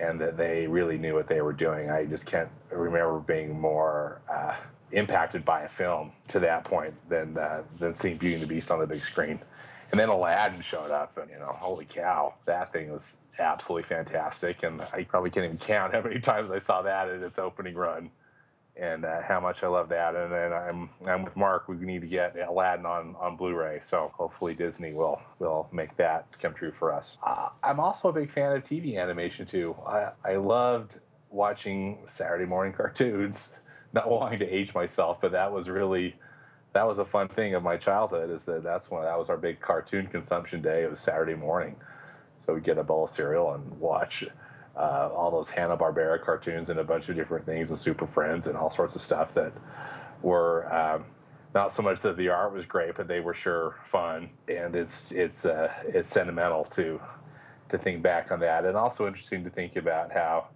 and that they really knew what they were doing. I just can't remember being more uh, impacted by a film to that point than uh, than seeing Beauty and the Beast on the big screen. And then Aladdin showed up, and you know, holy cow, that thing was absolutely fantastic. And I probably can't even count how many times I saw that in its opening run, and uh, how much I love that. And then I'm I'm with Mark. We need to get Aladdin on on Blu-ray, so hopefully Disney will will make that come true for us. Uh, I'm also a big fan of TV animation too. I I loved watching Saturday morning cartoons. Not wanting to age myself, but that was really that was a fun thing of my childhood is that that's when that was our big cartoon consumption day. It was Saturday morning, so we'd get a bowl of cereal and watch uh, all those Hanna Barbera cartoons and a bunch of different things and Super Friends and all sorts of stuff that were um, not so much that the art was great, but they were sure fun. And it's it's uh, it's sentimental to to think back on that, and also interesting to think about how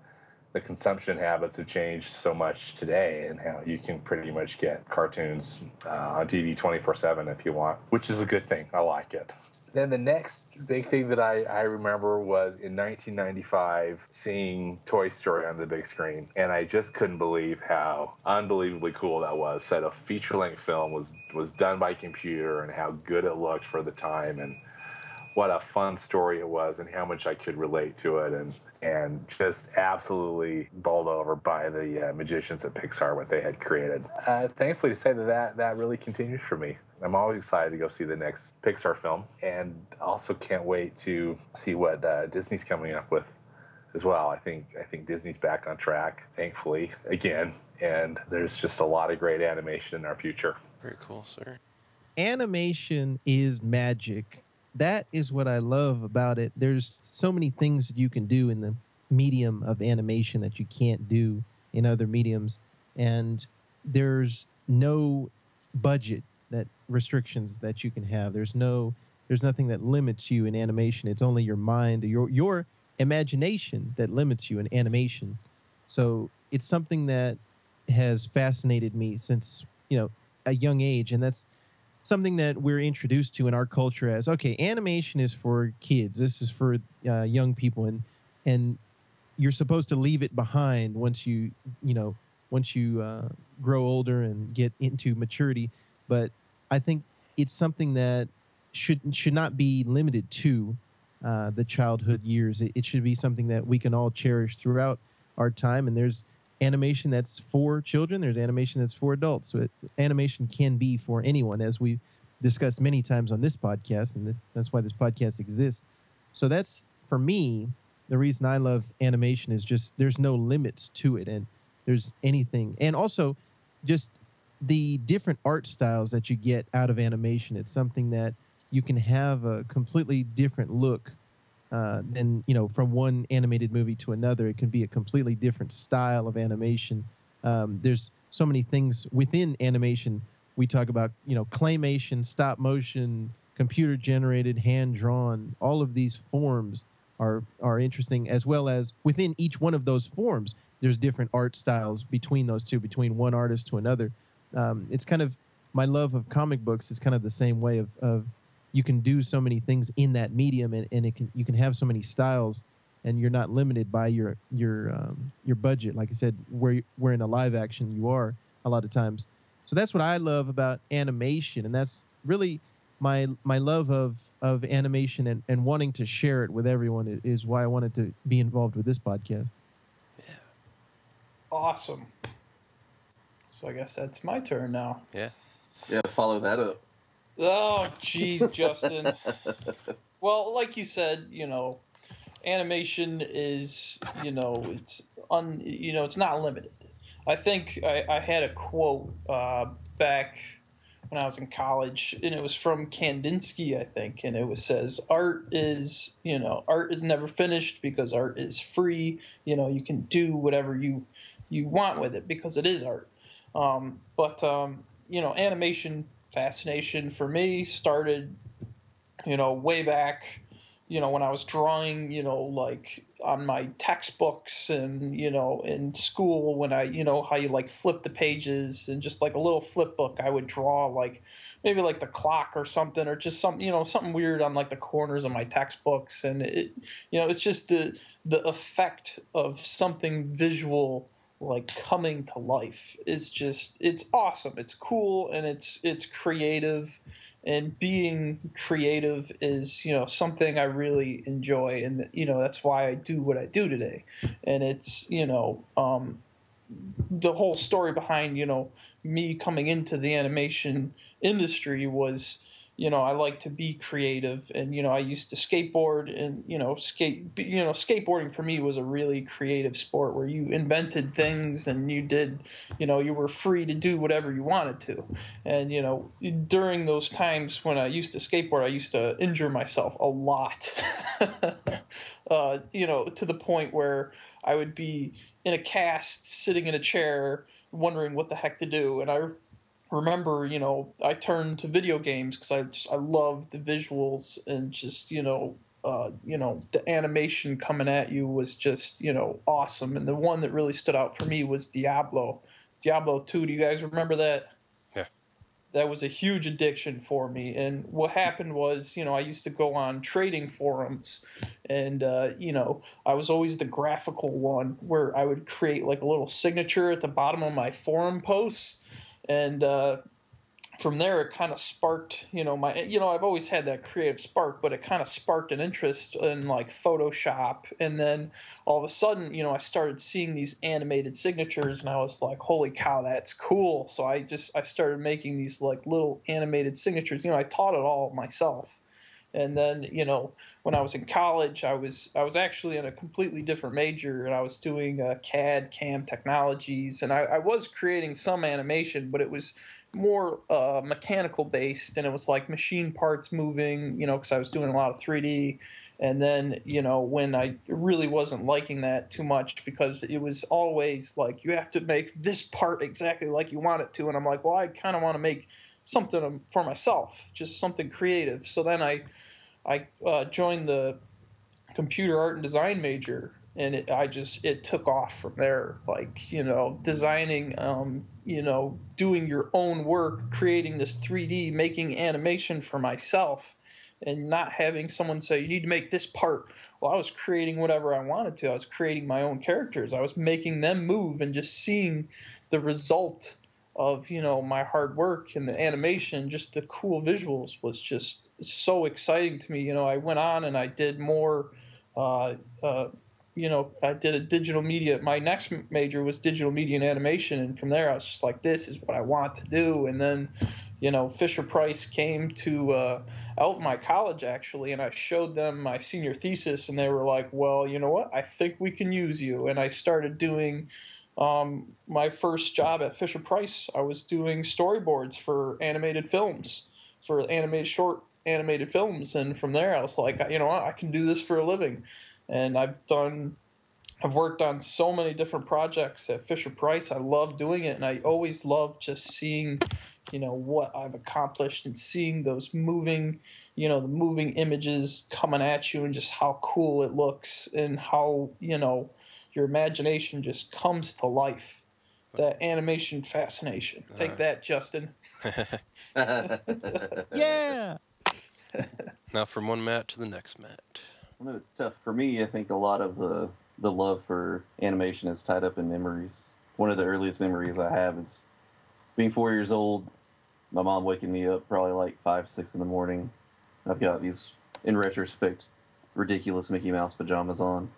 the consumption habits have changed so much today and how you can pretty much get cartoons uh, on TV 24 7 if you want, which is a good thing. I like it. Then the next big thing that I, I remember was in 1995 seeing Toy Story on the big screen, and I just couldn't believe how unbelievably cool that was. That a feature length film was was done by computer and how good it looked for the time, and what a fun story it was, and how much I could relate to it, and and just absolutely bowled over by the uh, magicians at Pixar what they had created. Uh, thankfully, to say that, that that really continues for me. I'm always excited to go see the next Pixar film, and also can't wait to see what uh, Disney's coming up with as well. I think I think Disney's back on track, thankfully again, and there's just a lot of great animation in our future. Very cool, sir. Animation is magic that is what I love about it. There's so many things that you can do in the medium of animation that you can't do in other mediums, and there's no budget that restrictions that you can have. There's no there's nothing that limits you in animation. It's only your mind, your your imagination that limits you in animation. So it's something that has fascinated me since you know a young age, and that's something that we're introduced to in our culture as okay animation is for kids. This is for uh, young people and and you're supposed to leave it behind once you you know once you uh, grow older and get into maturity. But i think it's something that should should not be limited to uh, the childhood years. It, it should be something that we can all cherish throughout our time and there's animation that's for children. There's animation that's for adults. So it, animation can be for anyone, as we've discussed many times on this podcast, and this, that's why this podcast exists. So that's for me the reason I love animation is just there's no limits to it, and there's anything, and also just the different art styles that you get out of animation. It's something that you can have a completely different look uh, then you know from one animated movie to another it can be a completely different style of animation. Um, there's so many things within animation. We talk about you know claymation stop motion computer generated hand drawn. All of these forms are are interesting as well as within each one of those forms there's different art styles between those two between one artist to another. Um, it's kind of my love of comic books is kind of the same way of, of you can do so many things in that medium and, and it can you can have so many styles and you're not limited by your your um, your budget. Like i said where where in a live action you are a lot of times. So that's what i love about animation and that's really my my love of of animation and, and wanting to share it with everyone is why i wanted to be involved with this podcast. Yeah. Awesome. So i guess that's my turn now. Yeah. Yeah follow that up Oh, jeez, Justin. well, like you said, you know, animation is, you know, it's un, you know, it's not limited. I think I, I had a quote uh, back when I was in college, and it was from Kandinsky, I think, and it was says, "Art is, you know, art is never finished because art is free. You know, you can do whatever you you want with it because it is art." Um, but um, you know, animation fascination for me started, you know, way back, you know, when I was drawing, you know, like on my textbooks and, you know, in school, when I, you know, how you like flip the pages and just like a little flip book, I would draw like maybe like the clock or something, or just some, you know, something weird on like the corners of my textbooks. And it, you know, it's just the, the effect of something visual like coming to life. Is just it's awesome. It's cool and it's it's creative. And being creative is you know something i really enjoy and you know that's why i do what i do today. And it's you know um, the whole story behind you know me coming into the animation industry was you know i like to be creative and you know i used to skateboard and you know skate you know skateboarding for me was a really creative sport where you invented things and you did you know you were free to do whatever you wanted to. And you know during those times when i used to skateboard i used to injure myself a lot. Uh, you know to the point where i would be in a cast sitting in a chair wondering what the heck to do. And i remember, you know, I turned to video games because I just I love the visuals and just you know, uh, you know, the animation coming at you was just you know awesome. And the one that really stood out for me was Diablo, Diablo Two. Do you guys remember that? Yeah. That was a huge addiction for me. And what happened was, you know, I used to go on trading forums, and uh, you know, I was always the graphical one where I would create like a little signature at the bottom of my forum posts and uh, from there it kind of sparked you know my you know i've always had that creative spark but it kind of sparked an interest in like photoshop. And then all of a sudden you know i started seeing these animated signatures and i was like holy cow that's cool. So i just i started making these like little animated signatures. You know i taught it all myself and then you know when i was in college i was i was actually in a completely different major and i was doing uh, cad cam technologies and I, I was creating some animation but it was more uh, mechanical based and it was like machine parts moving you know because i was doing a lot of 3d and then you know when i really wasn't liking that too much because it was always like you have to make this part exactly like you want it to and i'm like well i kind of want to make something for myself just something creative. So then i i uh, joined the computer art and design major and it, i just it took off from there. Like you know designing um, you know doing your own work creating this 3d making animation for myself and not having someone say you need to make this part. Well i was creating whatever i wanted to. I was creating my own characters. I was making them move and just seeing the result of you know my hard work and the animation just the cool visuals was just so exciting to me. You know i went on and i did more uh, uh, you know i did a digital media my next major was digital media and animation and from there i was just like this is what i want to do. And then you know fisher price came to uh, out my college actually and i showed them my senior thesis and they were like well you know what? I think we can use you. And i started doing um, my first job at Fisher Price, I was doing storyboards for animated films, for animated short animated films, and from there I was like, you know I can do this for a living, and I've done, I've worked on so many different projects at Fisher Price. I love doing it, and I always love just seeing, you know, what I've accomplished and seeing those moving, you know, the moving images coming at you, and just how cool it looks, and how you know your imagination just comes to life. That animation fascination. Take Uh. that, Justin. Yeah. now from one Matt to the next Matt. I know it's tough for me. I think a lot of the the love for animation is tied up in memories. One of the earliest memories I have is being four years old. My mom waking me up probably like five, six in the morning. I've got these, in retrospect, ridiculous Mickey Mouse pajamas on.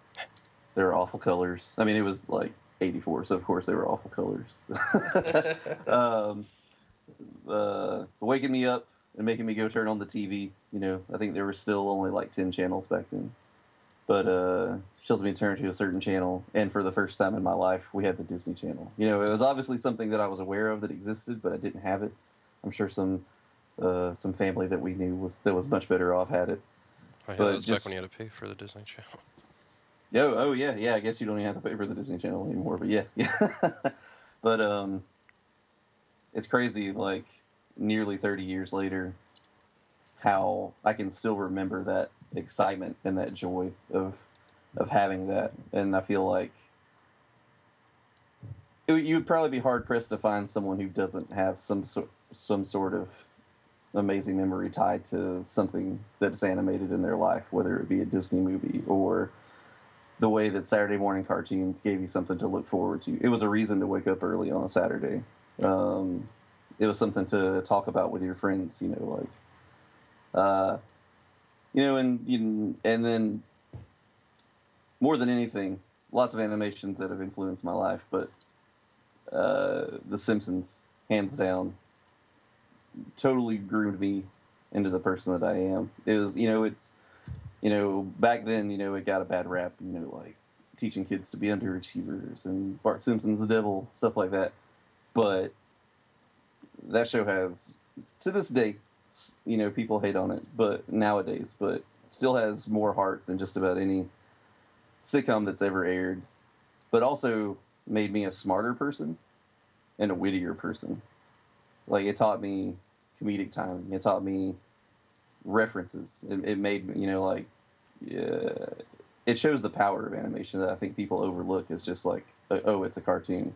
They're awful colors. I mean, it was like '84, so of course they were awful colors. um, uh, waking me up and making me go turn on the TV. You know, I think there were still only like ten channels back then. But uh, she tells me to turn to a certain channel, and for the first time in my life, we had the Disney Channel. You know, it was obviously something that I was aware of that existed, but I didn't have it. I'm sure some uh, some family that we knew was that was much better off had it. Oh, yeah, But that was just- back when you had to pay for the Disney Channel. Oh, oh yeah, yeah. I guess you don't even have to pay for the Disney Channel anymore. But yeah, yeah. but um, it's crazy. Like nearly thirty years later, how I can still remember that excitement and that joy of of having that. And I feel like it, you would probably be hard pressed to find someone who doesn't have some sort some sort of amazing memory tied to something that's animated in their life, whether it be a Disney movie or the way that Saturday morning cartoons gave you something to look forward to. It was a reason to wake up early on a Saturday. Um, it was something to talk about with your friends, you know, like, uh, you know, and you, and then more than anything, lots of animations that have influenced my life, but uh, The Simpsons, hands down, totally groomed me into the person that I am. It was, you know, it's, you know, back then, you know, it got a bad rap, you know, like teaching kids to be underachievers and Bart Simpson's the devil, stuff like that. But that show has, to this day, you know, people hate on it, but nowadays, but still has more heart than just about any sitcom that's ever aired. But also made me a smarter person and a wittier person. Like it taught me comedic timing. It taught me references. It, it made you know, like it shows the power of animation that I think people overlook as just like, uh, oh, it's a cartoon.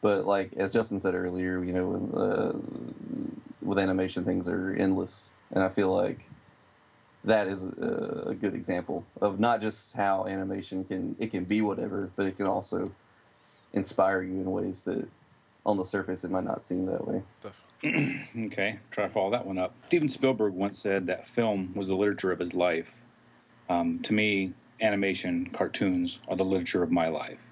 But like as Justin said earlier, you know, uh, with animation, things are endless, and I feel like that is a, a good example of not just how animation can it can be whatever, but it can also inspire you in ways that on the surface it might not seem that way. okay, try to follow that one up. Steven Spielberg once said that film was the literature of his life. Um, to me, animation, cartoons are the literature of my life.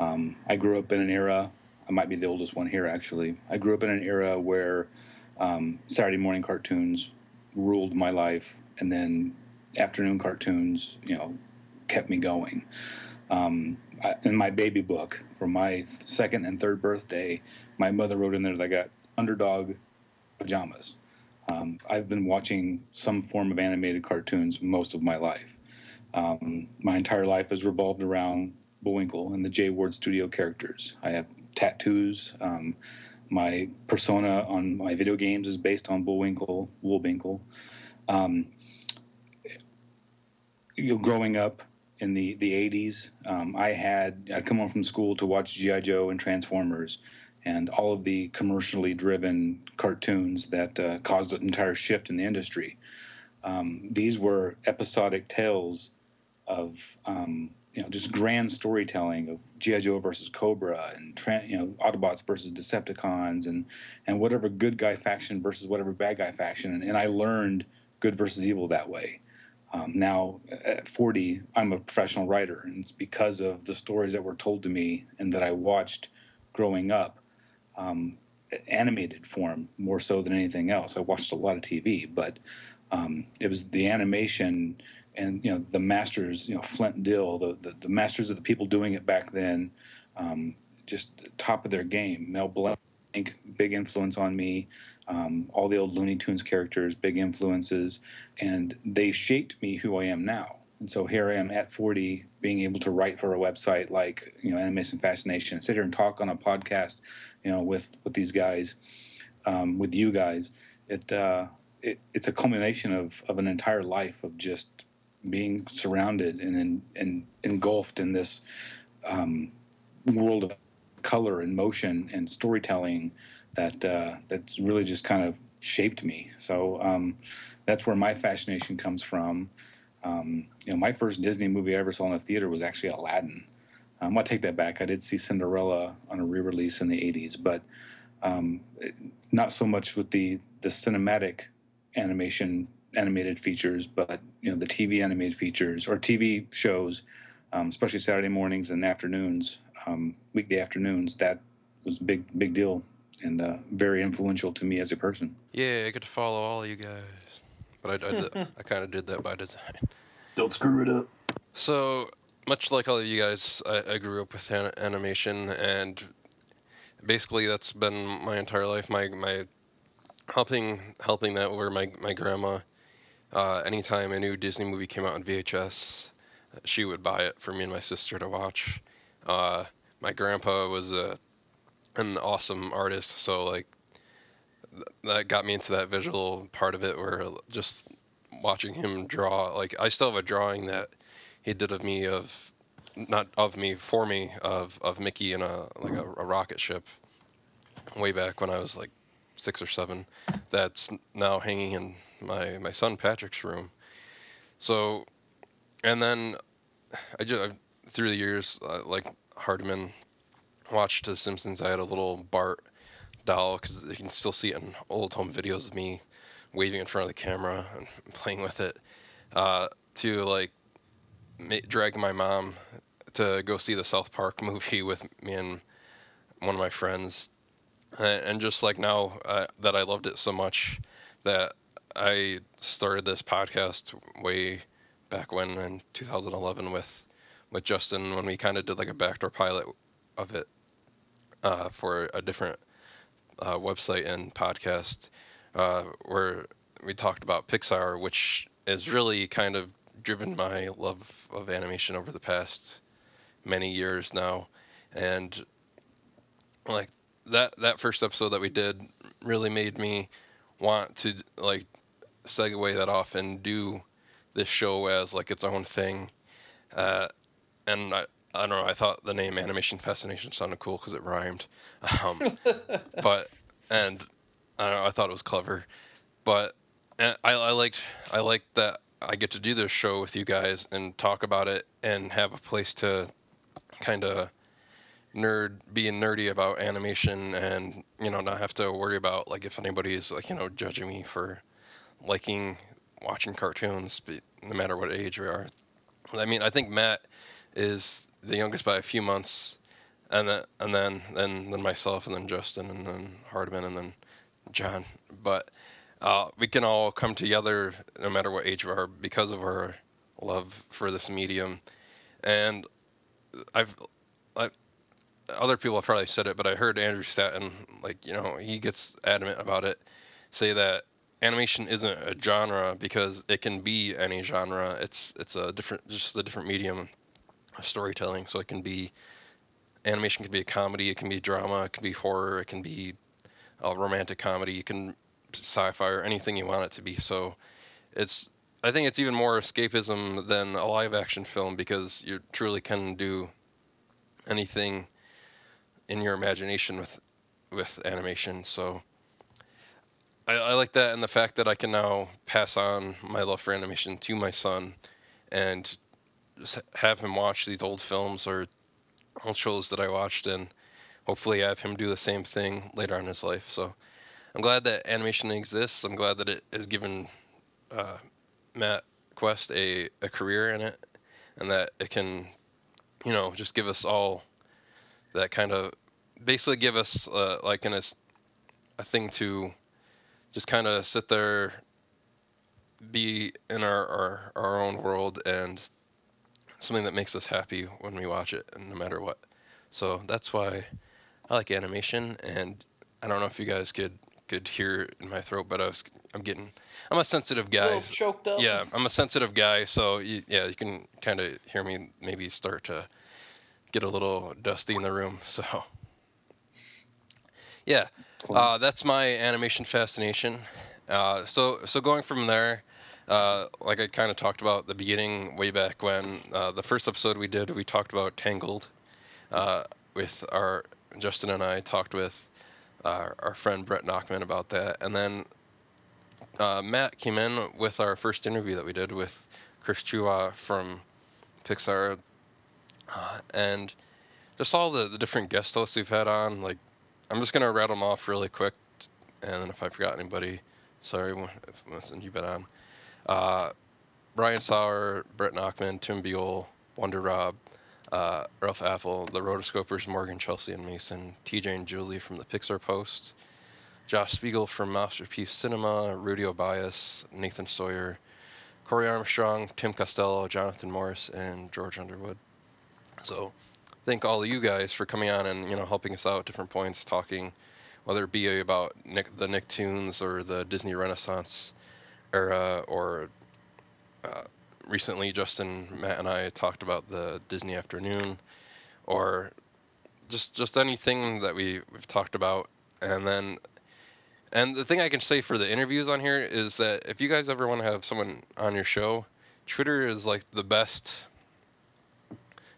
Um, I grew up in an era, I might be the oldest one here actually. I grew up in an era where um, Saturday morning cartoons ruled my life, and then afternoon cartoons, you know, kept me going. Um, I, in my baby book, for my second and third birthday, my mother wrote in there that I got underdog pajamas. Um, I've been watching some form of animated cartoons most of my life. Um, my entire life has revolved around Bullwinkle and the Jay Ward Studio characters. I have tattoos. Um, my persona on my video games is based on Bullwinkle, Wullbinkle. Um, you know, growing up in the the 80s, um, I had I'd come home from school to watch GI Joe and Transformers, and all of the commercially driven cartoons that uh, caused an entire shift in the industry. Um, these were episodic tales of um, you know just grand storytelling of GI Joe versus Cobra and you know Autobots versus Decepticons and and whatever good guy faction versus whatever bad guy faction, and, and I learned good versus evil that way. Um, now at 40, I'm a professional writer, and it's because of the stories that were told to me and that I watched growing up, um, animated form more so than anything else. I watched a lot of TV, but um, it was the animation and you know the masters, you know Flint Dille, the, the the masters of the people doing it back then, um, just top of their game. Mel Blanc, big influence on me. Um, all the old Looney Tunes characters, big influences, and they shaped me who I am now. And so here I am at 40, being able to write for a website like you know Animation Fascination, sit here and talk on a podcast, you know, with with these guys, um, with you guys. It, uh, it it's a culmination of of an entire life of just being surrounded and and, engulfed in this um, world of color and motion and storytelling that uh, that's really just kind of shaped me. So um, that's where my fascination comes from. Um, you know, my first Disney movie I ever saw in the theater was actually Aladdin. Um, I'll take that back. I did see Cinderella on a re-release in the '80s, but um, it- not so much with the the cinematic animation animated features, but you know the TV animated features or TV shows, um, especially Saturday mornings and afternoons, um, weekday afternoons. That was a big big deal and uh, very influential to me as a person. Yeah, I get to follow all you guys. But I, I, I kind of did that by design. Don't screw it up. So, much like all of you guys, I, I grew up with an- animation, and basically that's been my entire life. My my helping helping that over my my grandma. Uh, anytime a new Disney movie came out on VHS, she would buy it for me and my sister to watch. Uh, my grandpa was a an awesome artist, so like that got me into that visual part of it, where just watching him draw. Like I still have a drawing that he did of me of not of me for me of of Mickey in a like a, a rocket ship way back when I was like six or seven. That's now hanging in my my son Patrick's room. So, and then I just through the years uh, like Hardman watched The Simpsons. I had a little Bart doll because you can still see it in old home videos of me waving in front of the camera and playing with it. Uh, to like ma- drag my mom to go see the South Park movie with me and one of my friends, and, and just like now uh, that I loved it so much that I started this podcast way back when in 2011 with with Justin when we kind of did like a backdoor pilot of it uh, for a different uh, website and podcast uh, where we talked about Pixar, which has really kind of driven my love of animation over the past many years now, and like that that first episode that we did really made me want to like segue that off and do this show as like its own thing. Uh, and I, I don't know. I thought the name Animation Fascination sounded cool because it rhymed. Um, but and I don't know. I thought it was clever. But I, I liked I liked that I get to do this show with you guys and talk about it and have a place to kind of nerd being nerdy about animation and you know not have to worry about like if anybody's like you know judging me for liking watching cartoons no matter what age we are i mean i think matt is the youngest by a few months and then and then then then myself and then justin and then hardman and then john. But uh, we can all come together no matter what age we are because of our love for this medium. And i've i other people have probably said it, but I heard Andrew Stanton, like you know, he gets adamant about it, say that animation isn't a genre because it can be any genre. It's it's a different, just a different medium storytelling. So it can be animation can be a comedy, it can be drama, it can be horror, it can be a romantic comedy, it can sci-fi or anything you want it to be. So it's I think it's even more escapism than a live action film because you truly can do anything in your imagination with with animation. So I, I, like that and the fact that I can now pass on my love for animation to my son and have him watch these old films or old shows that I watched and hopefully have him do the same thing later on in his life. So I'm glad that animation exists. I'm glad that it has given uh, Matt Quest a, a career in it and that it can, you know, just give us all that kind of basically give us uh, like an a thing to just kind of sit there, be in our, our our own world, and something that makes us happy when we watch it, and no matter what. So that's why I like animation, and I don't know if you guys could could hear in my throat, but I was I'm getting I'm a sensitive guy. A choked up. Yeah, I'm a sensitive guy, so you, yeah, you can kind of hear me maybe start to get a little dusty in the room. So yeah, uh, that's my animation fascination. Uh, so so going from there, uh, like I kind of talked about the beginning way back when uh, the first episode we did, we talked about Tangled. Uh, with our Justin and I talked with our, our friend Brett Nachman about that, and then uh, Matt came in with our first interview that we did with Chris Chua from Pixar, and just all the, the different guest hosts we've had on, like I'm just gonna rattle them off really quick, and then if I forgot anybody, sorry if listen you've been on. Uh, Brian Sauer, Brett Nachman, Tim Buell, Wonder Rob, uh, Ralph Apple, the Rotoscopers, Morgan, Chelsea, and Mason, TJ and Julie from the Pixar Post, Josh Spiegel from Mousterpiece Cinema, Rudy Obias, Nathan Sawyer, Corey Armstrong, Tim Costello, Jonathan Morris, and George Underwood. So thank all of you guys for coming on and you know helping us out at different points, talking, whether it be about Nick, the Nicktoons or the Disney Renaissance era, or uh, recently Justin, Matt, and I talked about the Disney Afternoon, or just just anything that we we've talked about, and then And the thing I can say for the interviews on here is that if you guys ever want to have someone on your show, Twitter is like the best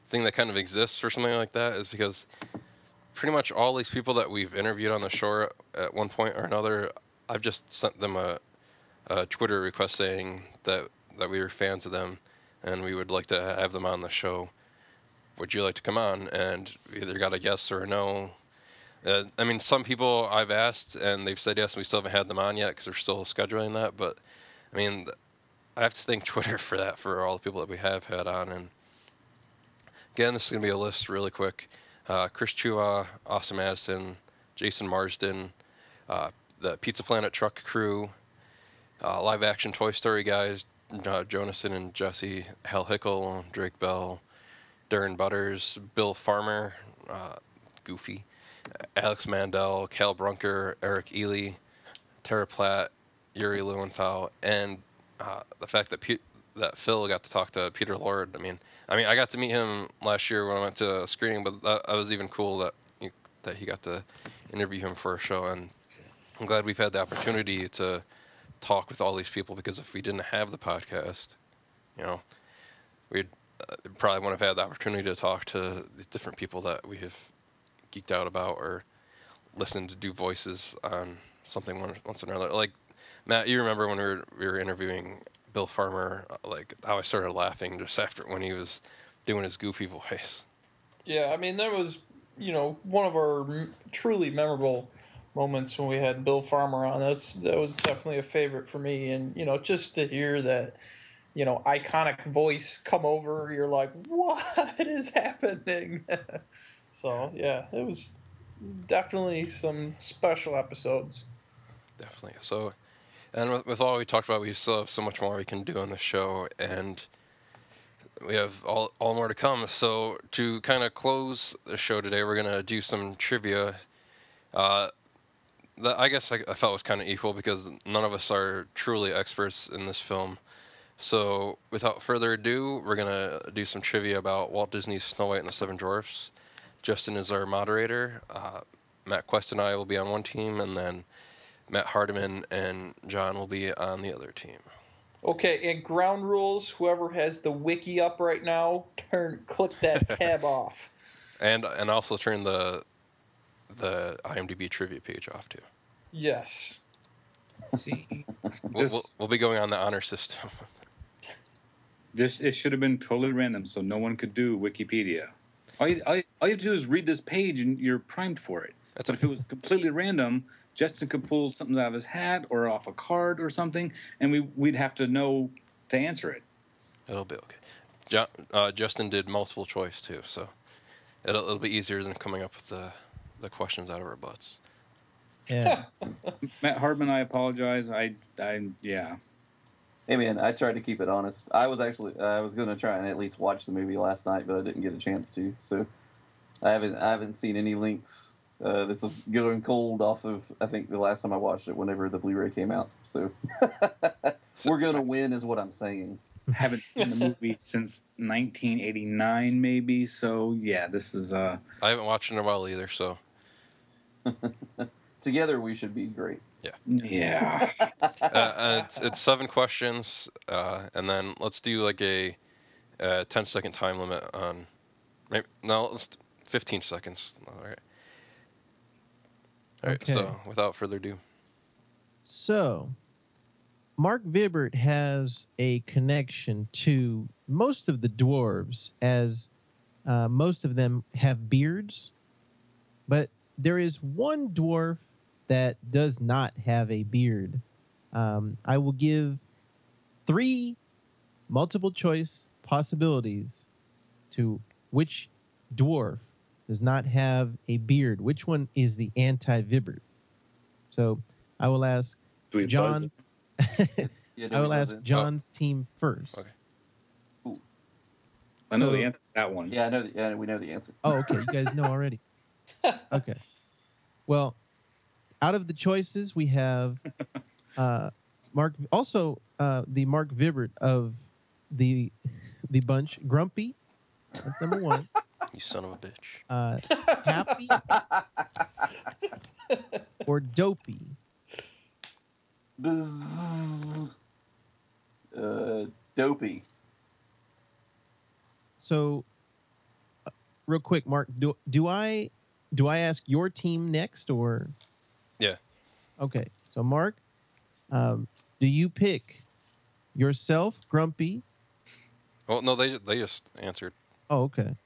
thing that kind of exists for something like that is because pretty much all these people that we've interviewed on the show at one point or another, I've just sent them a, a Twitter request saying that that we were fans of them and we would like to have them on the show. Would you like to come on? And we either got a yes or a no. Uh, I mean, some people I've asked and they've said yes, and we still haven't had them on yet because they're still scheduling that. But I mean, I have to thank Twitter for that for all the people that we have had on. And again, this is gonna be a list really quick. Uh, Chris Chua, Austin Madison, Jason Marsden, uh, the Pizza Planet truck crew, uh, live action Toy Story guys, uh, and Jesse, Hal Hickel, Drake Bell, Darren Butters, Bill Farmer, uh, Goofy, Alex Mandel, Cal Brunker, Eric Ely, Tara Platt, Yuri Lowenthal, and uh, the fact that that Phil got to talk to Peter Lord. I mean, I mean, I got to meet him last year when I went to a screening, but that, that was even cool that you, that he got to interview him for a show, and I'm glad we've had the opportunity to talk with all these people because if we didn't have the podcast, you know, we'd uh, probably wouldn't have had the opportunity to talk to these different people that we have geeked out about or listened to do voices on something once, once or another. Like Matt, you remember when we were we were interviewing Bill Farmer, uh, like how I started laughing just after when he was doing his goofy voice. Yeah, I mean that was you know one of our truly memorable moments when we had Bill Farmer on. That's that was definitely a favorite for me, and you know just to hear that you know iconic voice come over, you're like, what is happening? so yeah, it was definitely some special episodes. Definitely. So, and with, with all we talked about, we still have so much more we can do on the show, and we have all all more to come. So to kind of close the show today, we're gonna do some trivia. Uh, that I guess I, I felt was kind of equal because none of us are truly experts in this film. So without further ado, we're gonna do some trivia about Walt Disney's Snow White and the Seven Dwarfs. Justin is our moderator. Uh, Matt Quest and I will be on one team, and then Matt Hardiman and John will be on the other team. Okay, and ground rules. Whoever has the wiki up right now, turn click that tab off. And and also turn the the IMDb trivia page off too. Yes. See, We'll, we'll, we'll be going on the honor system. this it should have been totally random, so no one could do Wikipedia. All you, all, you, all you have to do is read this page, and you're primed for it. That's But if it was completely random, Justin could pull something out of his hat or off a card or something, and we we'd have to know to answer it. It'll be okay. Jo- uh, Justin did multiple choice too, so it'll it'll be easier than coming up with the the questions out of our butts. Yeah. Matt Hardman, I apologize. I, I, yeah. Hey man, I tried to keep it honest. I was actually I was going to try and at least watch the movie last night, but I didn't get a chance to. So I haven't I haven't seen any links. Uh, this is going cold off of I think the last time I watched it, whenever the Blu-ray came out. So we're gonna win, is what I'm saying. Haven't seen the movie since 1989, maybe. So yeah, this is uh. I haven't watched in a while either, so Together we should be great. Yeah. uh, uh, it's it's seven questions, uh, and then let's do like a, uh 10 second time limit on. Maybe, no, let's 15 seconds. All right. All right. Okay. So without further ado, So, Marc Vibbert has a connection to most of the dwarves, as uh, most of them have beards. But there is one dwarf that does not have a beard. Um, I will give three multiple choice possibilities to which dwarf does not have a beard. Which one is the anti Vibbert? So I will ask Do John. Yeah, I will ask knows it. John's team first. Okay. I know So- the answer to that one. Yeah, I know. The, yeah, we know the answer. Oh, okay. You guys know already. Okay. Well, out of the choices, we have uh, Mark. Also, uh, the Marc Vibbert of the the bunch, Grumpy. That's number one. you son of a bitch. Uh, happy or Dopey. Bzz. Uh, dopey. So, uh, real quick, Mark, do do I do I ask your team next or? Yeah. Okay, so Mark, um, do you pick yourself, Grumpy? Well, no, they they just answered. Oh, okay.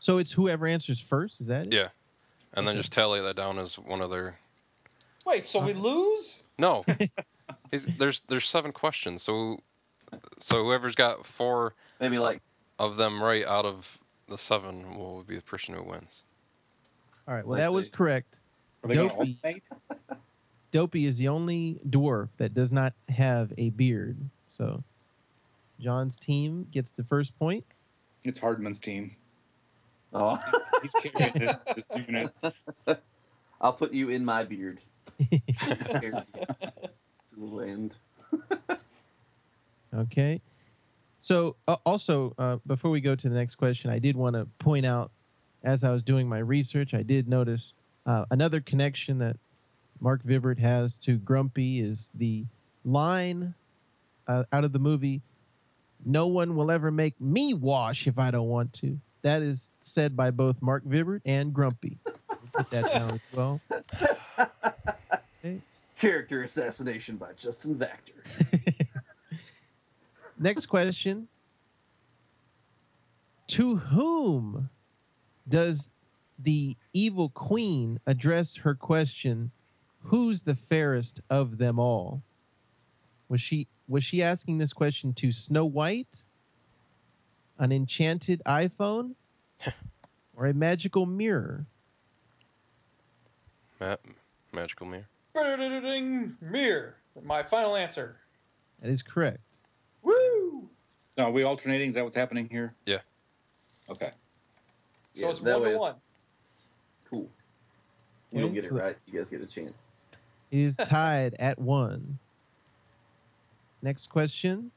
So it's whoever answers first. Is that it? Yeah, and then Okay. just tally that down as one of their. Wait, so we lose? No, He's- there's there's seven questions, so so whoever's got four Maybe like of them right out of the seven will be the person who wins. All right. Well, I that was see. correct. Are they going to Dopey. alternate? Dopey is the only dwarf that does not have a beard. So, John's team gets the first point. It's Hardman's team. oh, He's carrying this, this unit. I'll put you in my beard. to the end. Okay. So, uh, also, uh, before we go to the next question, I did want to point out, as I was doing my research, I did notice uh, another connection that Marc Vibbert has to Grumpy is the line uh, out of the movie, No one will ever make me wash if I don't want to. That is said by both Marc Vibbert and Grumpy. Put that down as well. Character assassination by Justin Vactor. Next question. To whom does the evil queen address her question, who's the fairest of them all? Was she was she asking this question to Snow White, an enchanted iPhone, or a magical mirror? Matt, magical mirror. Mirror. My final answer. That is correct. Woo! No, are we alternating? Is that what's happening here? Yeah. Okay. So Yeah, it's one way- to one. Cool. You don't Okay, get it right, you guys get a chance. It is tied at one. Next question.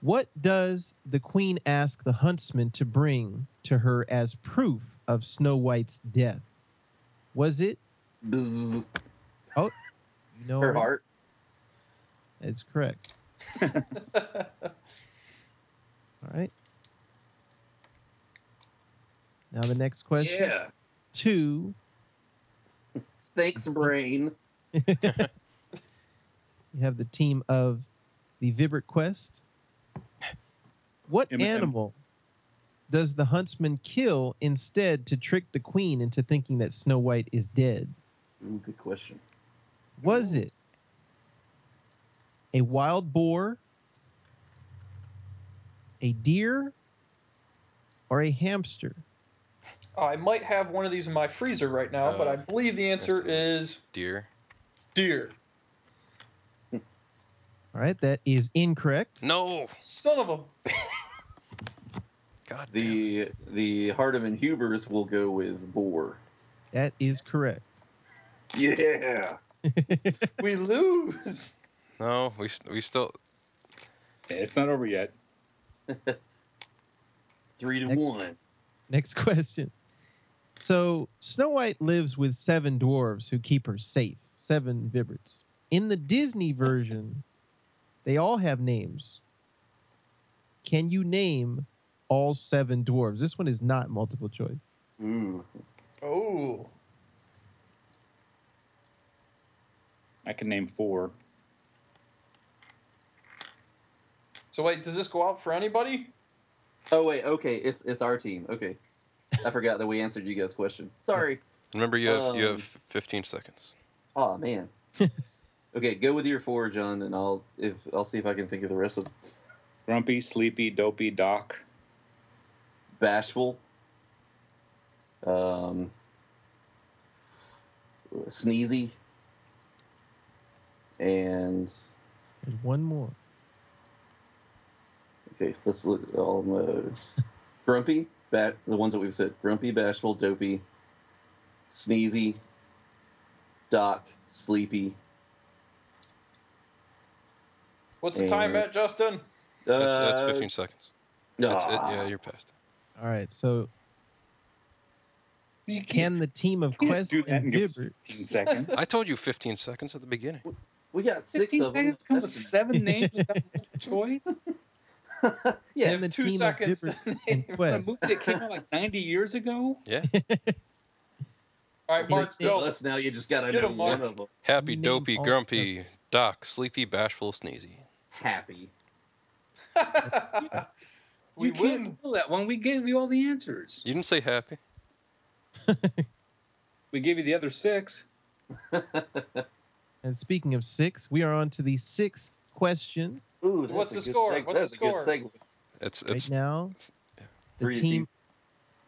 What does the queen ask the huntsman to bring to her as proof of Snow White's death? Was it Bzz. Oh, you know Her heart. That's correct. All right. Now the next question. Yeah. Two. Thanks, brain. You have the team of the Vibbert Quest. What Eminem. animal does the huntsman kill instead to trick the queen into thinking that Snow White is dead? Ooh, good question. Was it a wild boar, a deer, or a hamster? I might have one of these in my freezer right now, but Uh, I believe the answer is Deer. deer. All right, that is incorrect. No. Son of a. God. damn. The the Hardiman Hubers will go with boar. That is correct. Yeah. we lose. No, we we still. It's not over yet. Three to Next. one. Next question. So Snow White lives with seven dwarves who keep her safe. Seven Vibberts. In the Disney version, they all have names. Can you name all seven dwarves? This one is not multiple choice. Mm-hmm. Ooh. Oh. I can name four. So wait, does this go out for anybody? Oh wait, okay, it's it's our team. Okay. I forgot that we answered you guys' question. Sorry. Remember, you have you Um, have 15 seconds. Oh man. okay, go with your four, John, and I'll if I'll see if I can think of the rest of them. Grumpy, Sleepy, Dopey, Doc. Bashful. Um Sneezy. And There's one more. okay, let's look at all the Grumpy, Bat the ones that we've said. Grumpy, Bashful, Dopey, Sneezy, Doc, Sleepy. What's the time And- at, Justin? That's, that's Uh, 15 seconds. That's it. ah. Yeah, you're past. All right. So You can the team of can't Quest do that and and give us Vibbert 15 seconds. I told you 15 seconds at the beginning. We got six 15 of them. seconds come with That's- seven names without multiple choice. yeah, and the two team seconds Dipper and name A movie that came out like 90 years ago. Yeah. All right, Mark, So go. us now you just gotta Get know 'em, one of them. Happy, Name dopey, all grumpy, doc, sleepy, bashful, sneezy. Happy. we you can't win. steal that one. We gave you all the answers. You didn't say happy. We gave you the other six. And speaking of six, we are on to the sixth question Ooh, What's the score? seg- What's the that's a good score? segue. It's right now. The team, two.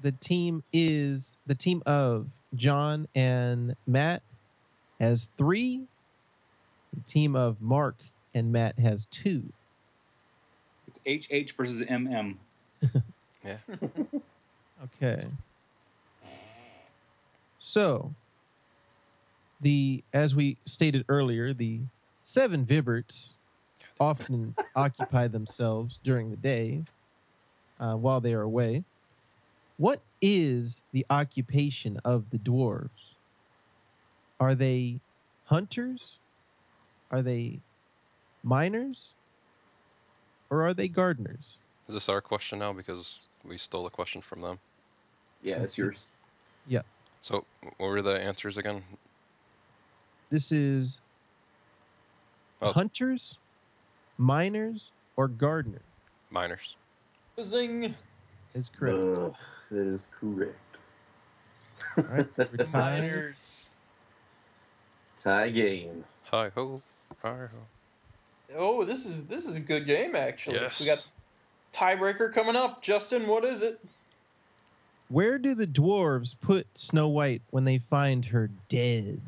the team is the team of John and Matt has three. The team of Mark and Matt has two. It's HH versus MM. yeah. Okay. So, the as we stated earlier, the seven Vibberts often occupy themselves during the day uh, while they are away. What is the occupation of the dwarves? Are they hunters? Are they miners? Or are they gardeners? Is this our question now because we stole a question from them? Yeah, it's yours. Yeah. So what were the answers again? This is Oh, it's hunters, miners, or gardeners miners. Zing. is correct. Ugh, that is correct. All right, so we're tied. Miners. Tie game. Hi ho, hi ho. Oh, this is this is a good game actually. Yes. We got tiebreaker coming up. Justin, what is it? Where do the dwarves put Snow White when they find her dead?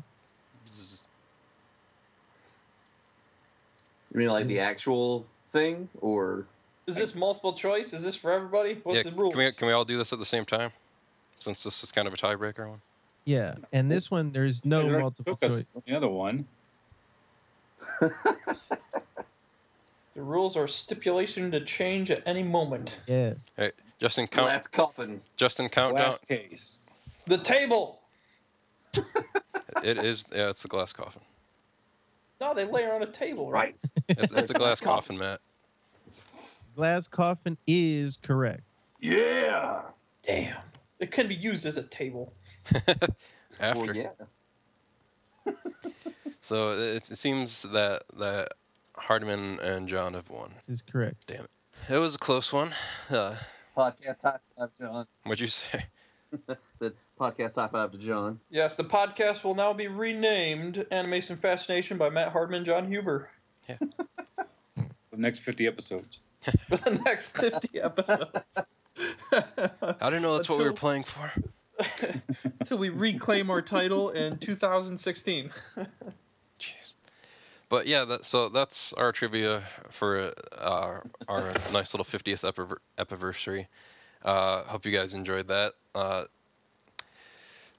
You mean like the mm-hmm. actual thing, or Is this multiple choice? Is this for everybody? What's yeah, the rules? Can we can we all do this at the same time? Since this is kind of a tiebreaker one. Yeah, and this one there's no It multiple took us choice. The other one. The rules are stipulation to change at any moment. Yeah, Hey, Justin, count. glass coffin? Justin, count down. Glass case. The table. It is. Yeah, it's the glass coffin. No, they lay her on a table, right? It's, it's a glass Glass coffin. coffin, Matt. glass coffin is correct. Yeah. Damn. It can be used as a table. After. Well, yeah. So it, it seems that that Hardman and John have won. This is correct. Damn it It was a close one. Uh, Podcast high five, John. what'd you say? Said podcast high five to John. Yes, the podcast will now be renamed Animation Fascination by Matt Hardman and John Huber Yeah. The next 50 episodes. for the next 50 episodes. I didn't know that's what we were playing for. Until we reclaim our title in 2016. Jeez. But yeah, that, so that's our trivia for uh, our nice little 50th epiver- epiversary. Uh, hope you guys enjoyed that. Uh,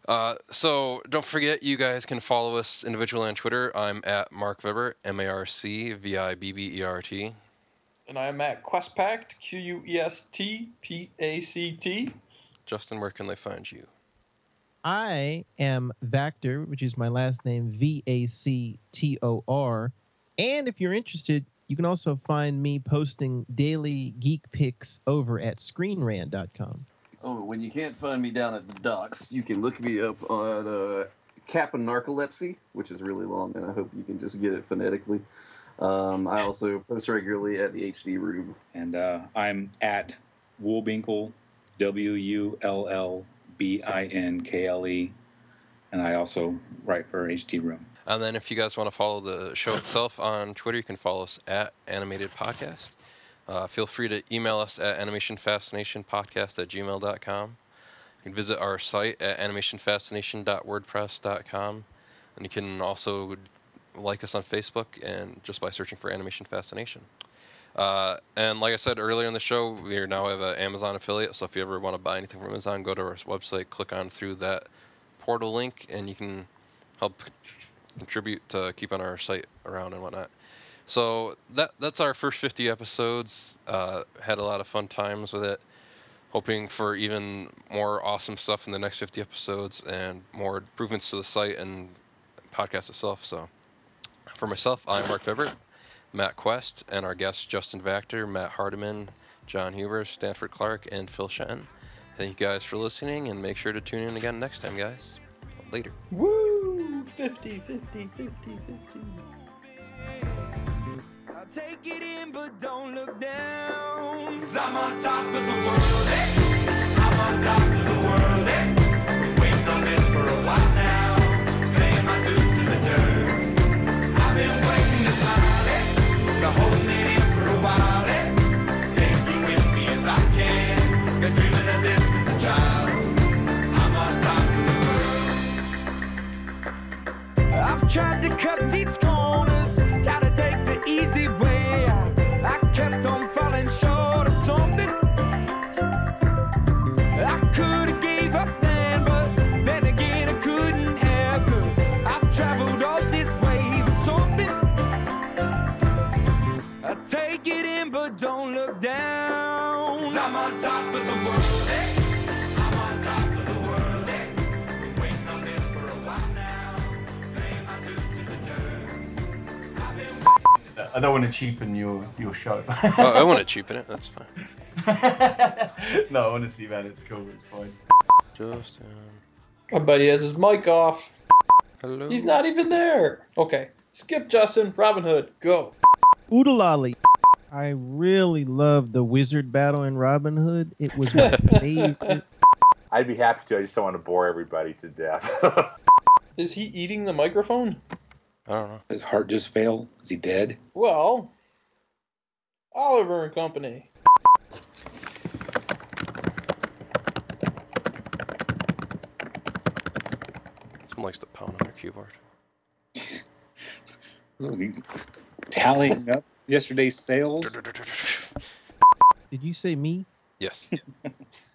uh, so don't forget, you guys can follow us individually on Twitter. I'm at Marc Vibbert, M A R C V I B B E R T. And I am at QuestPact, Q U E S T P A C T. Justin, where can they find you? I am Vactor, which is my last name, V A C T O R. And if you're interested, you can also find me posting daily geek pics over at screenrant.com. Oh, when you can't find me down at the docks, you can look me up on uh, Kappa Narcolepsy, which is really long, and I hope you can just get it phonetically. Um, I also post regularly at the HD Room. And uh, I'm at Wullbinkle, W U L L B I N K L E. And I also write for HD Room. And then if you guys want to follow the show itself on Twitter, you can follow us at Animated Podcast. Uh, feel free to email us at animationfascinationpodcast at gmail.com. You can visit our site at animationfascination.wordpress.com. And you can also like us on Facebook and just by searching for Animation Fascination. Uh, and like I said earlier in the show, we are now have an Amazon affiliate. So if you ever want to buy anything from Amazon, go to our website, click on through that portal link, and you can help contribute to keeping our site around and whatnot. So that that's our first 50 episodes. Uh, had a lot of fun times with it. Hoping for even more awesome stuff in the next 50 episodes and more improvements to the site and podcast itself. So for myself, I'm Marc Vibbert, Matt Quest, and our guests Justin Vactor, Matt Hardiman, John Huber, Stanford Clark, and Phil Shen. Thank you guys for listening, and make sure to tune in again next time, guys. Later. Woo! 50, 50, 50, 50. I'll take it in, but don't look down. Cause I'm on top of the world, eh? I'm on top of the world, eh? Been waiting on this for a while now. Paying my dues to the dirt. I've been waiting to smile, eh? Been holding it tried to cut these I don't want to cheapen your your show. oh, I want to cheapen it. That's fine. no, honestly, man, it's cool. It's fine. Justin. Um, my buddy has his mic off. Hello. He's not even there. Okay. Skip Justin, Robin Hood, go. Oo-De-Lally. I really loved the wizard battle in Robin Hood. It was my favorite. I'd be happy to. I just don't want to bore everybody to death. Is he eating the microphone? I don't know. His heart just failed. Is he dead? Well, Oliver and Company. Someone likes to pound on their keyboard. Oh, tallying up yesterday's sales. Did you say me? Yes.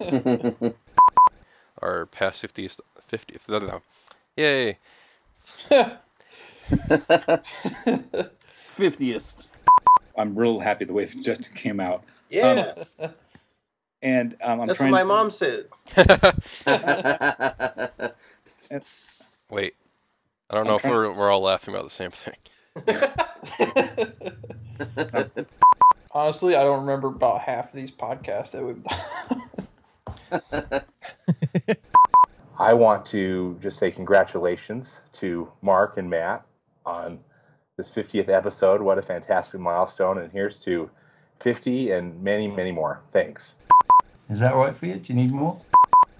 Our past 50th, 50th, no, no, no. Yay. Fiftieth. I'm real happy the way it just came out. Yeah, And um, I'm that's what my to- mom said. It's- Wait. I don't I'm know if we're, we're all laughing about the same thing. Honestly, I don't remember about half of these podcasts that we've done. I want to just say congratulations to Mark and Matt on this 50th episode. What a fantastic milestone. And here's to 50 and many, many more. Thanks. Is that right for you? Do you need more?